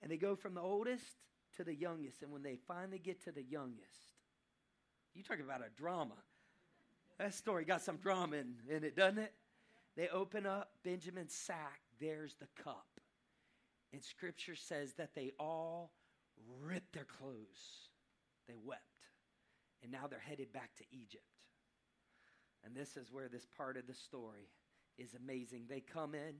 And they go from the oldest to the youngest. And when they finally get to the youngest, you talk about a drama. That story got some drama in, in it, doesn't it? They open up Benjamin's sack. There's the cup. And scripture says that they all ripped their clothes. They wept. And now they're headed back to Egypt. And this is where this part of the story is amazing. They come in,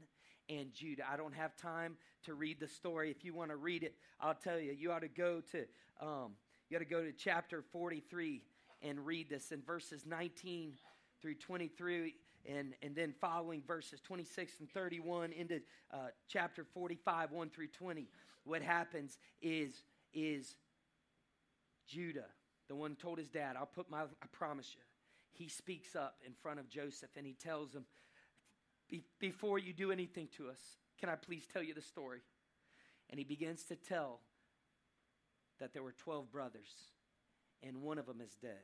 and Judah, I don't have time to read the story. If you want to read it, I'll tell you. You ought to go to um, you ought to go to chapter 43 and read this in verses 19 through 23 and, and then following verses 26 and 31 into uh, chapter 45 1 through 20 what happens is is judah the one told his dad i'll put my i promise you he speaks up in front of Joseph and he tells him, Before you do anything to us, can I please tell you the story? And he begins to tell that there were 12 brothers and one of them is dead.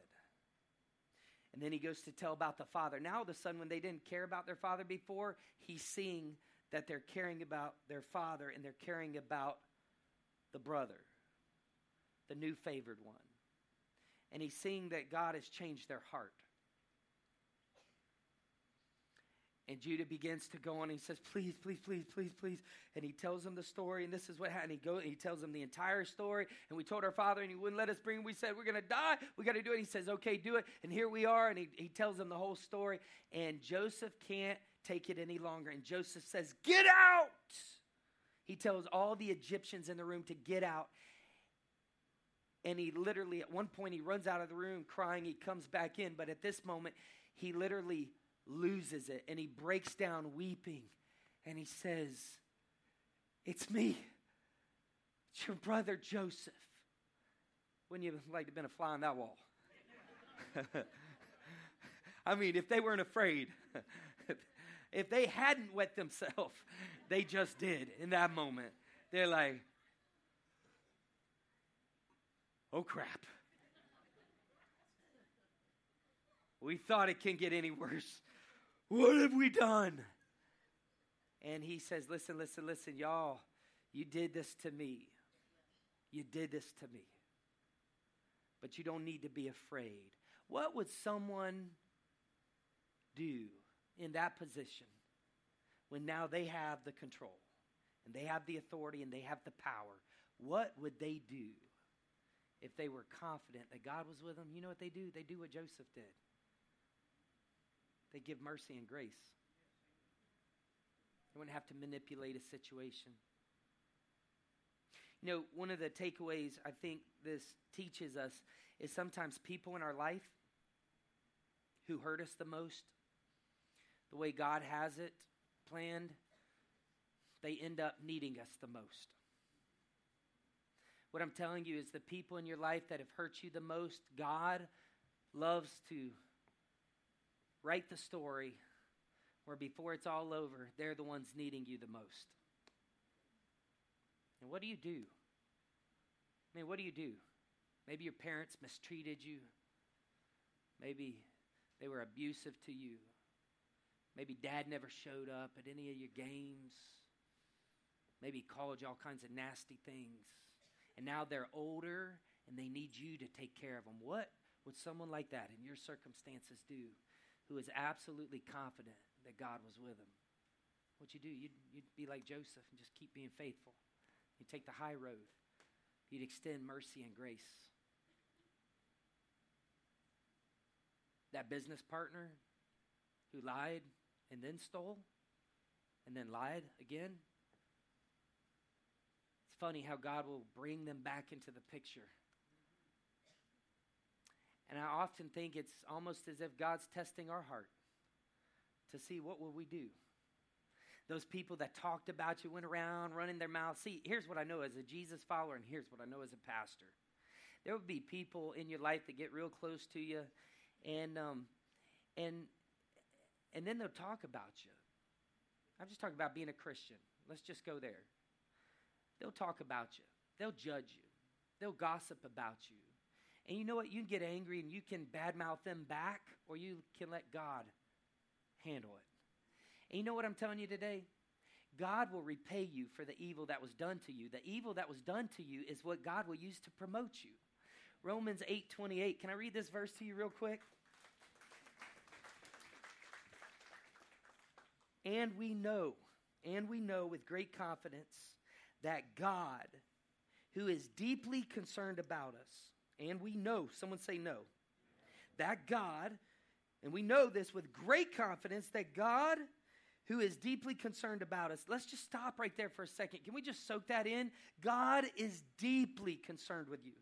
And then he goes to tell about the father. Now, a sudden, when they didn't care about their father before, he's seeing that they're caring about their father and they're caring about the brother, the new favored one. And he's seeing that God has changed their heart. And Judah begins to go on and he says, Please, please, please, please, please. And he tells him the story, and this is what happened. He goes he tells him the entire story. And we told our father, and he wouldn't let us bring. We said, We're gonna die. We gotta do it. He says, Okay, do it. And here we are. And he, he tells him the whole story. And Joseph can't take it any longer. And Joseph says, Get out! He tells all the Egyptians in the room to get out. And he literally, at one point, he runs out of the room crying. He comes back in. But at this moment, he literally loses it and he breaks down weeping and he says, It's me. It's your brother Joseph. Wouldn't you like to have been a fly on that wall? I mean, if they weren't afraid, if they hadn't wet themselves, they just did in that moment. They're like, oh crap. We thought it can get any worse. What have we done? And he says, Listen, listen, listen, y'all, you did this to me. You did this to me. But you don't need to be afraid. What would someone do in that position when now they have the control and they have the authority and they have the power? What would they do if they were confident that God was with them? You know what they do? They do what Joseph did. They give mercy and grace. They wouldn't have to manipulate a situation. You know, one of the takeaways I think this teaches us is sometimes people in our life who hurt us the most, the way God has it planned, they end up needing us the most. What I'm telling you is the people in your life that have hurt you the most, God loves to write the story where before it's all over, they're the ones needing you the most. And what do you do? I mean, what do you do? Maybe your parents mistreated you. Maybe they were abusive to you. Maybe dad never showed up at any of your games. Maybe called you all kinds of nasty things. And now they're older and they need you to take care of them. What would someone like that in your circumstances do? Who is absolutely confident that God was with him. What you do, you'd, you'd be like Joseph and just keep being faithful. You'd take the high road. You'd extend mercy and grace. That business partner who lied and then stole and then lied again. It's funny how God will bring them back into the picture And I often think it's almost as if God's testing our heart to see what will we do. Those people that talked about you went around running their mouth. See, here's what I know as a Jesus follower, and here's what I know as a pastor. There will be people in your life that get real close to you, and um, and and then they'll talk about you. I'm just talking about being a Christian. Let's just go there. They'll talk about you. They'll judge you. They'll gossip about you. And you know what? You can get angry and you can badmouth them back, or you can let God handle it. And you know what I'm telling you today? God will repay you for the evil that was done to you. The evil that was done to you is what God will use to promote you. Romans 8 28. Can I read this verse to you real quick? And we know, and we know with great confidence that God, who is deeply concerned about us, and we know, someone say no, that God, and we know this with great confidence, that God, who is deeply concerned about us. Let's just stop right there for a second. Can we just soak that in? God is deeply concerned with you.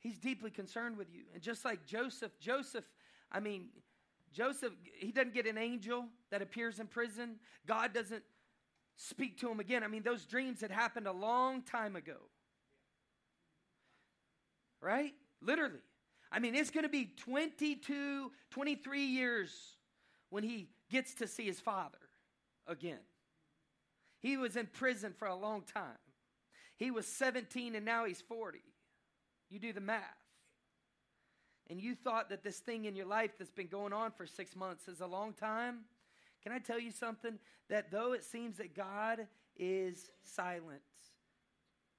He's deeply concerned with you. And just like Joseph, Joseph, I mean, Joseph, he doesn't get an angel that appears in prison. God doesn't speak to him again. I mean, those dreams had happened a long time ago. Right? Literally. I mean, it's going to be 22, 23 years when he gets to see his father again. He was in prison for a long time. He was 17 and now he's 40. You do the math and you thought that this thing in your life that's been going on for six months is a long time, can I tell you something? That though it seems that God is silent,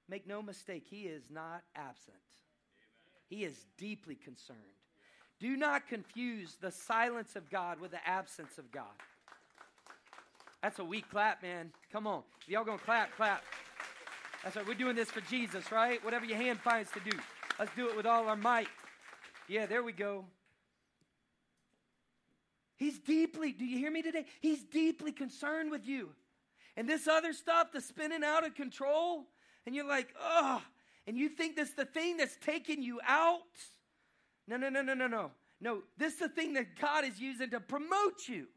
make no mistake, He is not absent. He is deeply concerned. Do not confuse the silence of God with the absence of God. That's a weak clap, man. Come on. If y'all gonna clap, clap. That's right. We're doing this for Jesus, right? Whatever your hand finds to do. Let's do it with all our might. Yeah, there we go. He's deeply, do you hear me today? He's deeply concerned with you. And this other stuff, the spinning out of control, and you're like, oh, and you think this the thing that's taking you out. No, no, no, no, no, no. No, this is the thing that God is using to promote you.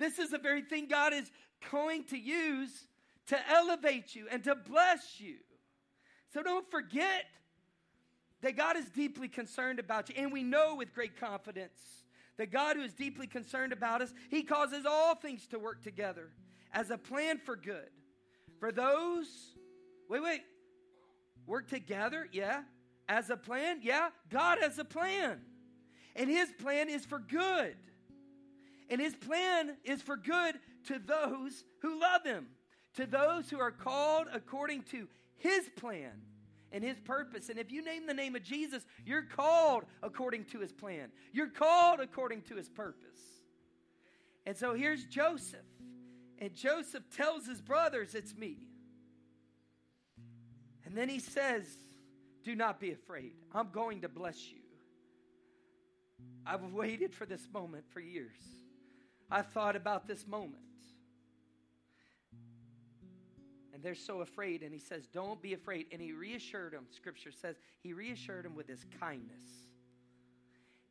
This is the very thing God is going to use to elevate you and to bless you. So don't forget that God is deeply concerned about you. And we know with great confidence that God, who is deeply concerned about us, He causes all things to work together as a plan for good. For those, wait, wait, work together? Yeah. As a plan? Yeah. God has a plan. And His plan is for good. And His plan is for good to those who love Him, to those who are called according to His plan and his purpose. And if you name the name of Jesus, you're called according to his plan, you're called according to his purpose. And so here's Joseph. And Joseph tells his brothers, It's me. And then he says, Do not be afraid. I'm going to bless you. I've waited for this moment for years. I've thought about this moment. And they're so afraid. And he says, Don't be afraid. And he reassured them, scripture says, he reassured them with his kindness.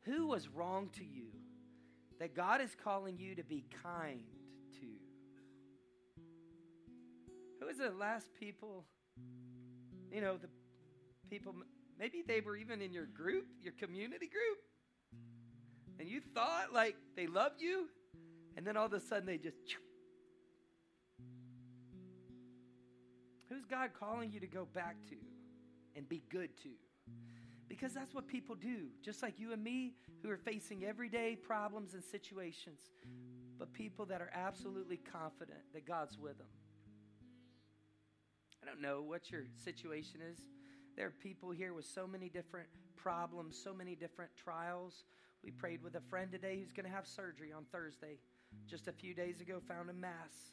Who was wrong to you that God is calling you to be kind to? Who is the last people, you know, the people, maybe they were even in your group, your community group, and you thought like they loved you, and then all of a sudden they just Who's God calling you to go back to and be good to? Because that's what people do, just like you and me, who are facing everyday problems and situations, but people that are absolutely confident that God's with them. I don't know what your situation is. There are people here with so many different problems, so many different trials. We prayed with a friend today who's going to have surgery on Thursday. Just a few days ago, found a mass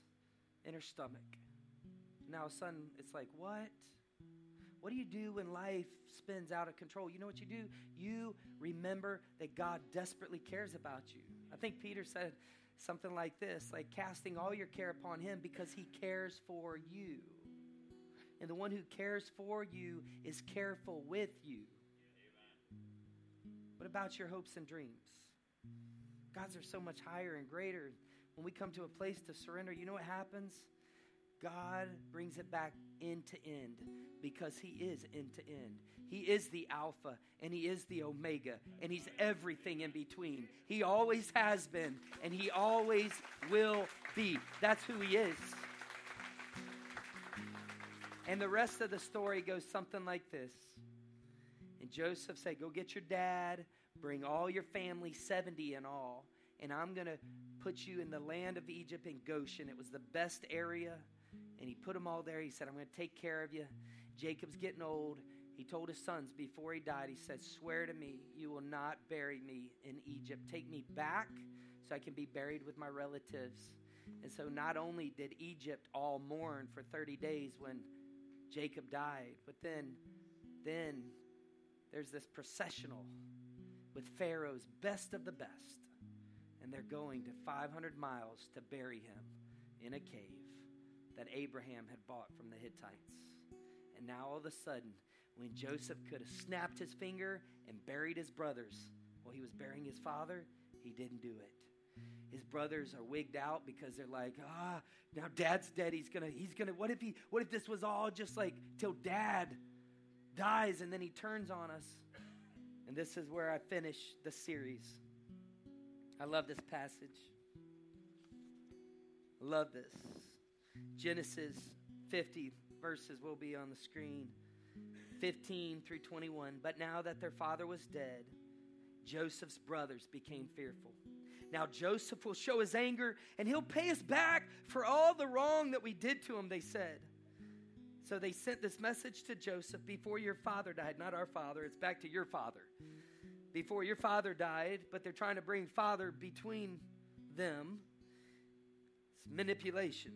in her stomach. Now, son, it's like, what? What do you do when life spins out of control? You know what you do? You remember that God desperately cares about you. I think Peter said something like this like casting all your care upon him because he cares for you. and the one who cares for you is careful with you. What about your hopes and dreams? God's are so much higher and greater. When we come to a place to surrender, you know what happens? God brings it back end to end because He is end to end. He is the Alpha and He is the Omega and He's everything in between. He always has been and He always will be. That's who He is. And the rest of the story goes something like this. And Joseph said, Go get your dad, bring all your family, 70 in all, and I'm going to put you in the land of Egypt in Goshen. It was the best area. And he put them all there. He said, I'm going to take care of you. Jacob's getting old. He told his sons before he died, he said, Swear to me, you will not bury me in Egypt. Take me back so I can be buried with my relatives. And so not only did Egypt all mourn for 30 days when Jacob died, but then, then there's this processional with Pharaoh's best of the best. And they're going to 500 miles to bury him in a cave that Abraham had bought from the Hittites. And now all of a sudden, when Joseph could have snapped his finger and buried his brothers while he was burying his father, he didn't do it. His brothers are wigged out because they're like, ah, now dad's dead. He's gonna, he's gonna, what if he, what if this was all just like till dad dies and then he turns on us? And this is where I finish the series. I love this passage. I love this. Genesis 50 verses will be on the screen 15 through 21. But now that their father was dead, Joseph's brothers became fearful. Now Joseph will show his anger and he'll pay us back for all the wrong that we did to him, they said. So they sent this message to Joseph before your father died, not our father, it's back to your father. Before your father died, but they're trying to bring father between them. It's manipulation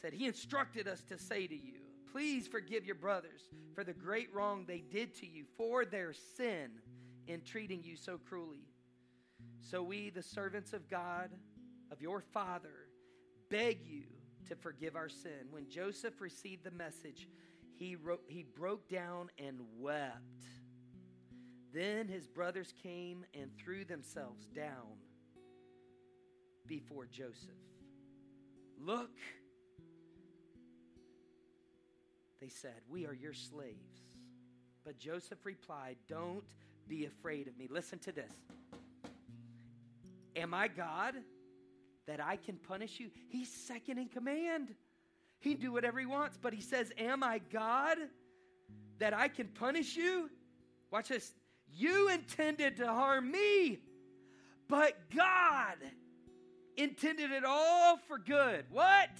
said, He instructed us to say to you, Please forgive your brothers for the great wrong they did to you, for their sin in treating you so cruelly. So we, the servants of God, of your Father, beg you to forgive our sin. When Joseph received the message, he, wrote, he broke down and wept. Then his brothers came and threw themselves down before Joseph. Look, they said, We are your slaves. But Joseph replied, Don't be afraid of me. Listen to this. Am I God that I can punish you? He's second in command. He can do whatever he wants, but he says, Am I God that I can punish you? Watch this. You intended to harm me, but God intended it all for good. What?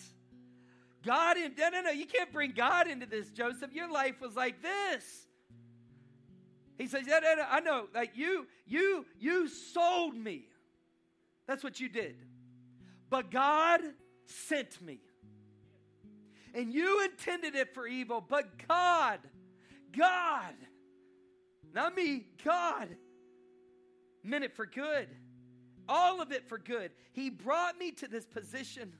God in no no no you can't bring God into this, Joseph. Your life was like this. He says, yeah, yeah, I know, like you, you, you sold me. That's what you did. But God sent me. And you intended it for evil, but God, God, not me, God, meant it for good. All of it for good. He brought me to this position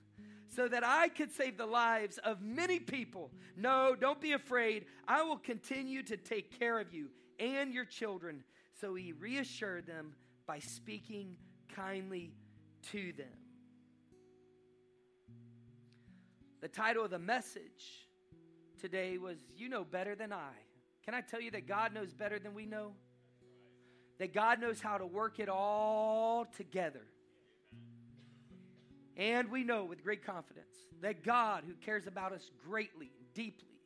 so that I could save the lives of many people. No, don't be afraid. I will continue to take care of you and your children. So he reassured them by speaking kindly to them. The title of the message today was You Know Better Than I. Can I tell you that God knows better than we know? That God knows how to work it all together. And we know with great confidence that God, who cares about us greatly, deeply,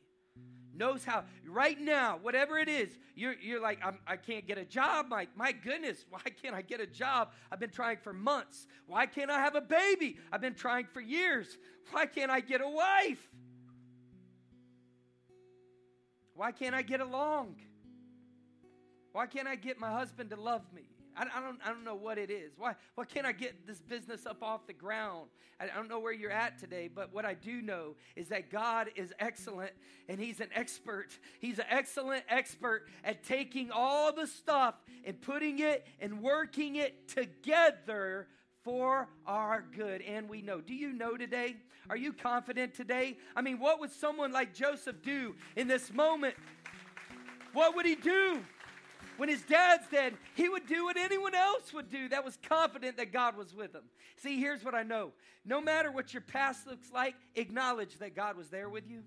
knows how, right now, whatever it is, you're, you're like, I'm, I can not get a job. My, my goodness, why can't I get a job? I've been trying for months. Why can't I have a baby? I've been trying for years. Why can't I get a wife? Why can't I get along? Why can't I get my husband to love me? I, I, don't, I don't know what it is. Why, why can't I get this business up off the ground? I, I don't know where you're at today, but what I do know is that God is excellent and He's an expert. He's an excellent expert at taking all the stuff and putting it and working it together for our good. And we know. Do you know today? Are you confident today? I mean, what would someone like Joseph do in this moment? What would he do? When his dad's dead, he would do what anyone else would do that was confident that God was with him. See, here's what I know no matter what your past looks like, acknowledge that God was there with you.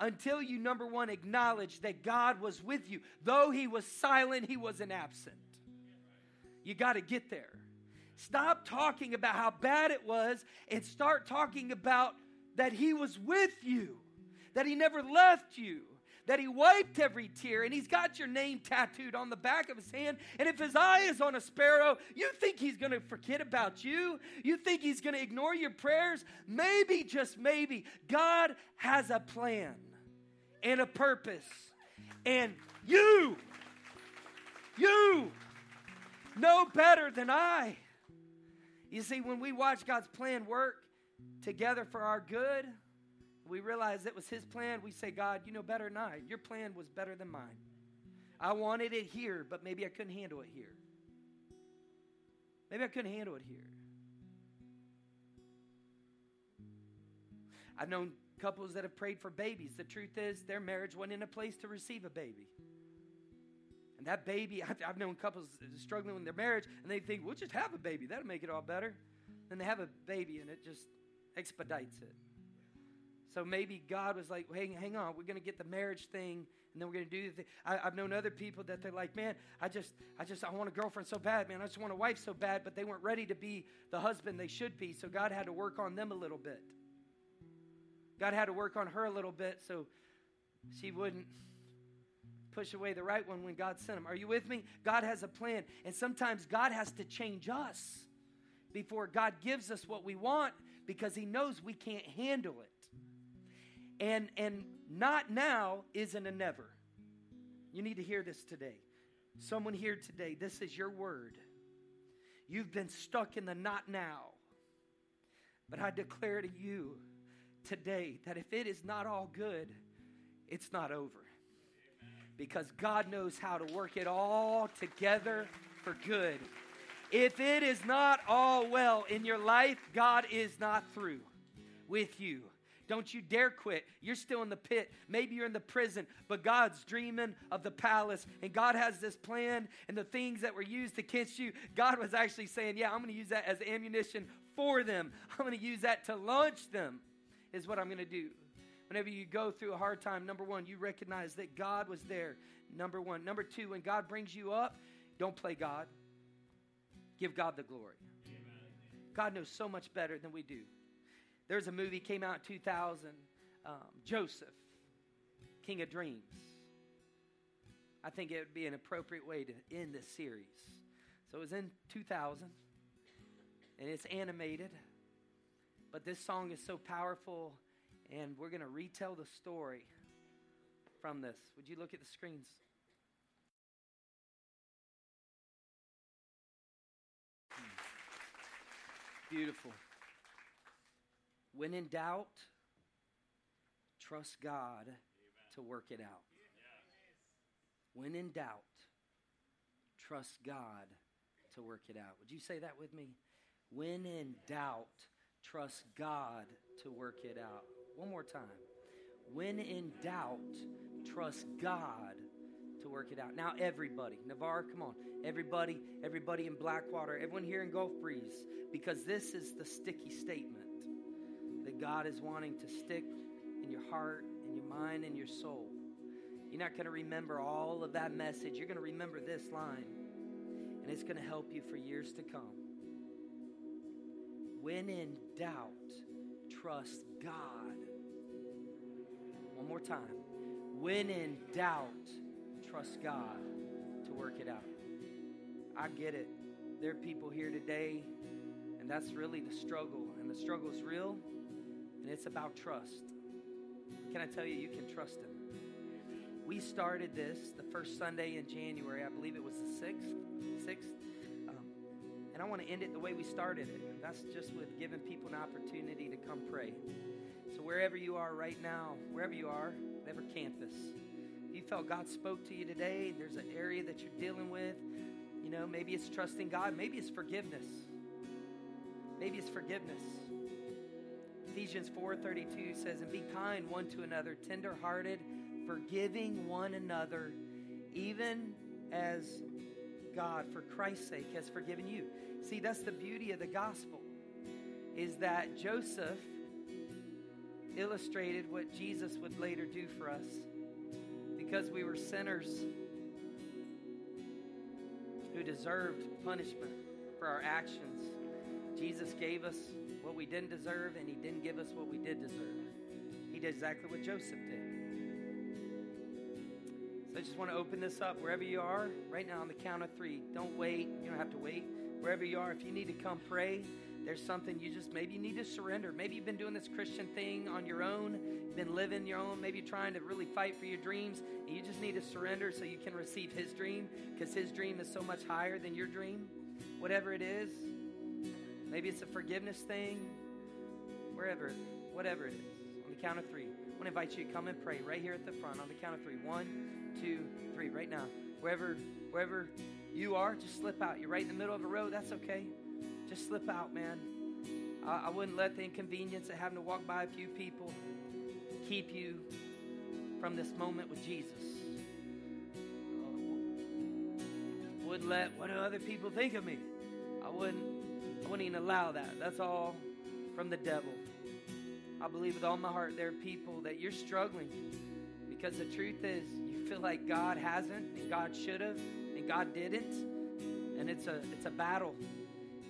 Until you, number one, acknowledge that God was with you. Though he was silent, he wasn't absent. You got to get there. Stop talking about how bad it was and start talking about that he was with you, that he never left you that he wiped every tear and he's got your name tattooed on the back of his hand. And if his eye is on a sparrow, you think he's going to forget about you? You think he's going to ignore your prayers? Maybe, just maybe, God has a plan and a purpose. And you, you know better than I. You see, when we watch God's plan work together for our good, we realize it was his plan, we say, God, you know better than I. Your plan was better than mine. I wanted it here, but maybe I couldn't handle it here. Maybe I couldn't handle it here. I've known couples that have prayed for babies. The truth is, their marriage wasn't in a place to receive a baby. And that baby, I've known couples struggling with their marriage, and they think, we'll just have a baby. That'll make it all better. Then they have a baby, and it just expedites it. So maybe God was like, hey, hang on, we're going to get the marriage thing, and then we're going to do the thing. I, have known other people that they're like, man, I just, I just, I want a girlfriend so bad, man. I just want a wife so bad, but they weren't ready to be the husband they should be. So God had to work on them a little bit. God had to work on her a little bit so she wouldn't push away the right one when God sent him. Are you with me? God has a plan, and sometimes God has to change us before God gives us what we want because He knows we can't handle it. And, and not now isn't a never. You need to hear this today. Someone here today, this is your word. You've been stuck in the not now. But I declare to you today that if it is not all good, it's not over. Because God knows how to work it all together for good. If it is not all well in your life, God is not through with you. Don't you dare quit. You're still in the pit. Maybe you're in the prison, but God's dreaming of the palace, and God has this plan, and the things that were used against you, God was actually saying, Yeah, I'm going to use that as ammunition for them. I'm going to use that to launch them, is what I'm going to do. Whenever you go through a hard time, number one, you recognize that God was there. Number one. Number two, when God brings you up, don't play God. Give God the glory. God knows so much better than we do. There's a movie came out in 2000, um, Joseph, King of Dreams. I think it would be an appropriate way to end this series. So it was in 2000, and it's animated. But this song is so powerful, and we're going to retell the story from this. Would you look at the screens? Beautiful. When in doubt, trust God Amen. to work it out. When in doubt, trust God to work it out. Would you say that with me? When in doubt, trust God to work it out. One more time. When in doubt, trust God to work it out. Now, everybody, Navarre, come on. Everybody, everybody in Blackwater, everyone here in Gulf Breeze, because this is the sticky statement. God is wanting to stick in your heart, in your mind, and your soul. You're not going to remember all of that message. You're going to remember this line, and it's going to help you for years to come. When in doubt, trust God. One more time. When in doubt, trust God to work it out. I get it. There are people here today, and that's really the struggle. And the struggle is real, and it's about trust. Can I tell you, you can trust Him? We started this the first Sunday in January. I believe it was the 6th. 6th. Um, and I want to end it the way we started it. And That's just with giving people an opportunity to come pray. So, wherever you are right now, wherever you are, whatever campus, if you felt God spoke to you today, there's an area that you're dealing with, you know, maybe it's trusting God, maybe it's forgiveness. Maybe it's forgiveness. Ephesians 4:32 says, "And be kind one to another, tender-hearted, forgiving one another, even as God, for Christ's sake, has forgiven you." See, that's the beauty of the gospel is that Joseph illustrated what Jesus would later do for us. Because we were sinners who deserved punishment for our actions, Jesus gave us what we didn't deserve, and He didn't give us what we did deserve. He did exactly what Joseph did. So I just want to open this up wherever you are right now on the count of three. Don't wait. You don't have to wait. Wherever you are, if you need to come pray, there's something you just maybe you need to surrender. Maybe you've been doing this Christian thing on your own, been living your own, maybe trying to really fight for your dreams, and you just need to surrender so you can receive His dream because His dream is so much higher than your dream. Whatever it is, maybe it's a forgiveness thing, wherever, whatever it is. On the count of three, I want to invite you to come and pray right here at the front. On the count of three, one, two, three, right now. Wherever, wherever you are, just slip out. You're right in the middle of a road. That's okay. Just slip out, man. I, I wouldn't let the inconvenience of having to walk by a few people keep you from this moment with Jesus. Wouldn't let what do other people think of me? I wouldn't. Wouldn't even allow that. That's all from the devil. I believe with all my heart there are people that you're struggling because the truth is you feel like God hasn't and God should have and God didn't, and it's a it's a battle.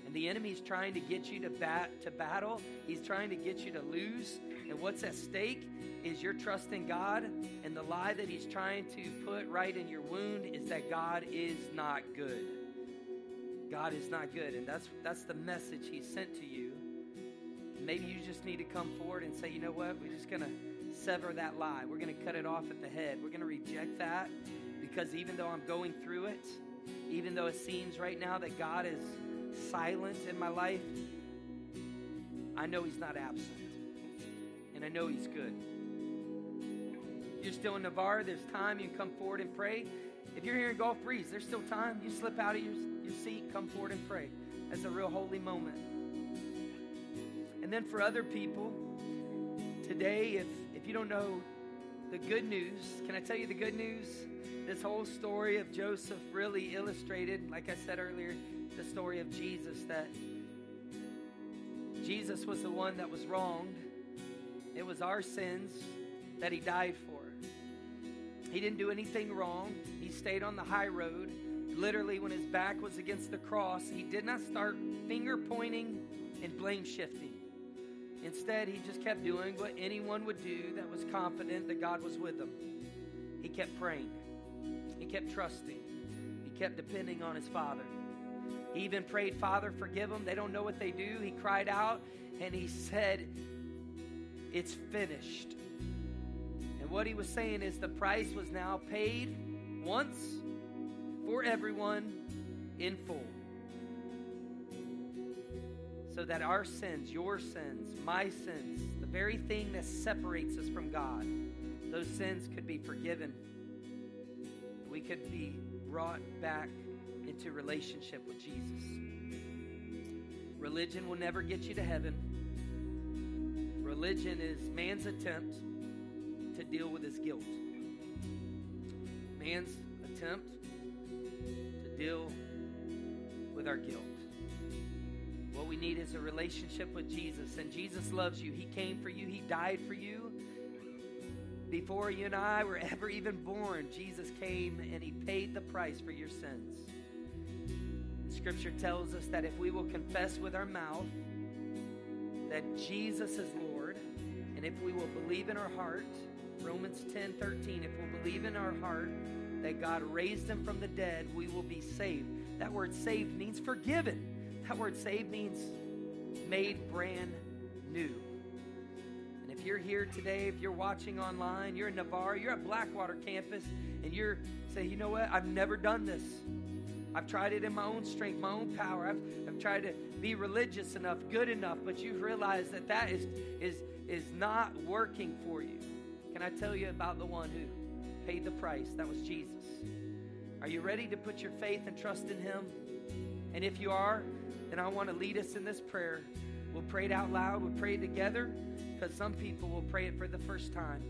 And the enemy's trying to get you to bat to battle. He's trying to get you to lose. And what's at stake is your trust in God. And the lie that he's trying to put right in your wound is that God is not good. God is not good. And that's that's the message he sent to you. Maybe you just need to come forward and say, you know what? We're just gonna sever that lie. We're gonna cut it off at the head. We're gonna reject that because even though I'm going through it, even though it seems right now that God is silent in my life, I know He's not absent. And I know He's good. You're still in Navarre, there's time. You can come forward and pray. If you're here in Gulf Breeze, there's still time. You slip out of your, your seat, come forward and pray. That's a real holy moment. And then for other people, today, if, if you don't know the good news, can I tell you the good news? This whole story of Joseph really illustrated, like I said earlier, the story of Jesus that Jesus was the one that was wronged. It was our sins that he died for. He didn't do anything wrong. He stayed on the high road. Literally, when his back was against the cross, he did not start finger pointing and blame shifting. Instead, he just kept doing what anyone would do that was confident that God was with him. He kept praying, he kept trusting, he kept depending on his Father. He even prayed, Father, forgive them. They don't know what they do. He cried out and he said, It's finished. And what he was saying is the price was now paid once for everyone in full. So that our sins, your sins, my sins, the very thing that separates us from God, those sins could be forgiven. We could be brought back into relationship with Jesus. Religion will never get you to heaven. Religion is man's attempt to deal with his guilt. Man's attempt deal with our guilt. What we need is a relationship with Jesus, and Jesus loves you. He came for you, He died for you. Before you and I were ever even born, Jesus came and He paid the price for your sins. Scripture tells us that if we will confess with our mouth that Jesus is Lord, and if we will believe in our heart, Romans 10 13, if we'll believe in our heart that God raised him from the dead, we will be saved. That word saved means forgiven. That word saved means made brand new. And if you're here today, if you're watching online, you're in Navarre, you're at Blackwater campus, and you're saying, you know what, I've never done this. I've tried it in my own strength, my own power. I've, I've tried to be religious enough, good enough, but you've realized that that is, is, is not working for you. Can I tell you about the one who paid the price? That was Jesus. Are you ready to put your faith and trust in Him? And if you are, then I want to lead us in this prayer. We'll pray it out loud, we'll pray it together, because some people will pray it for the first time.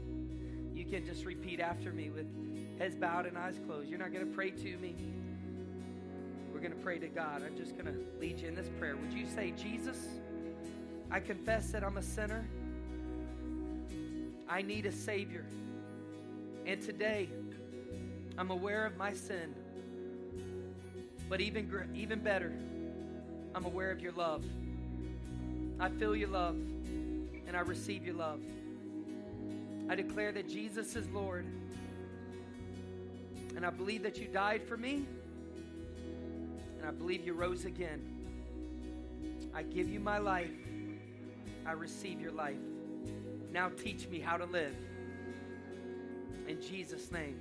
You can just repeat after me with heads bowed and eyes closed. You're not going to pray to me. We're going to pray to God. I'm just going to lead you in this prayer. Would you say, Jesus, I confess that I'm a sinner. I need a Savior. And today, I'm aware of my sin. But even, even better, I'm aware of your love. I feel your love, and I receive your love. I declare that Jesus is Lord. And I believe that you died for me. And I believe you rose again. I give you my life. I receive your life. Now teach me how to live. In Jesus' name.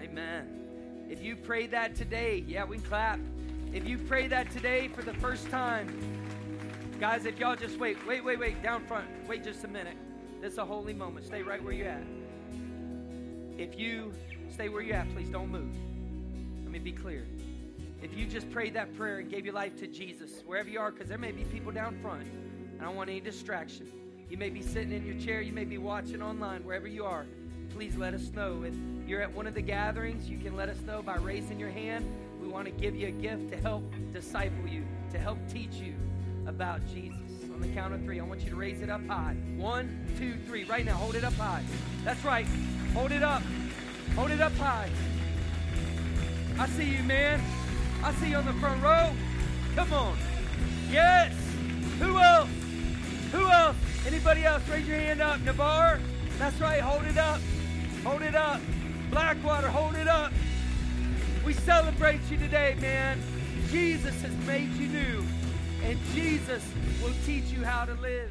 Amen. If you pray that today, yeah, we clap. If you pray that today for the first time, guys, if y'all just wait, wait, wait, wait, down front, wait just a minute. This is a holy moment. Stay right where you're at. If you stay where you're at, please don't move. Let me be clear. If you just prayed that prayer and gave your life to Jesus, wherever you are, because there may be people down front, I don't want any distraction. You may be sitting in your chair, you may be watching online, wherever you are. Please let us know. If you're at one of the gatherings, you can let us know by raising your hand. We want to give you a gift to help disciple you, to help teach you about Jesus on the count of three. I want you to raise it up high. One, two, three. Right now, hold it up high. That's right. Hold it up. Hold it up high. I see you, man. I see you on the front row. Come on. Yes. Who else? Who else? Anybody else? Raise your hand up. Navarre. That's right. Hold it up. Hold it up. Blackwater, hold it up. We celebrate you today, man. Jesus has made you new and Jesus will teach you how to live.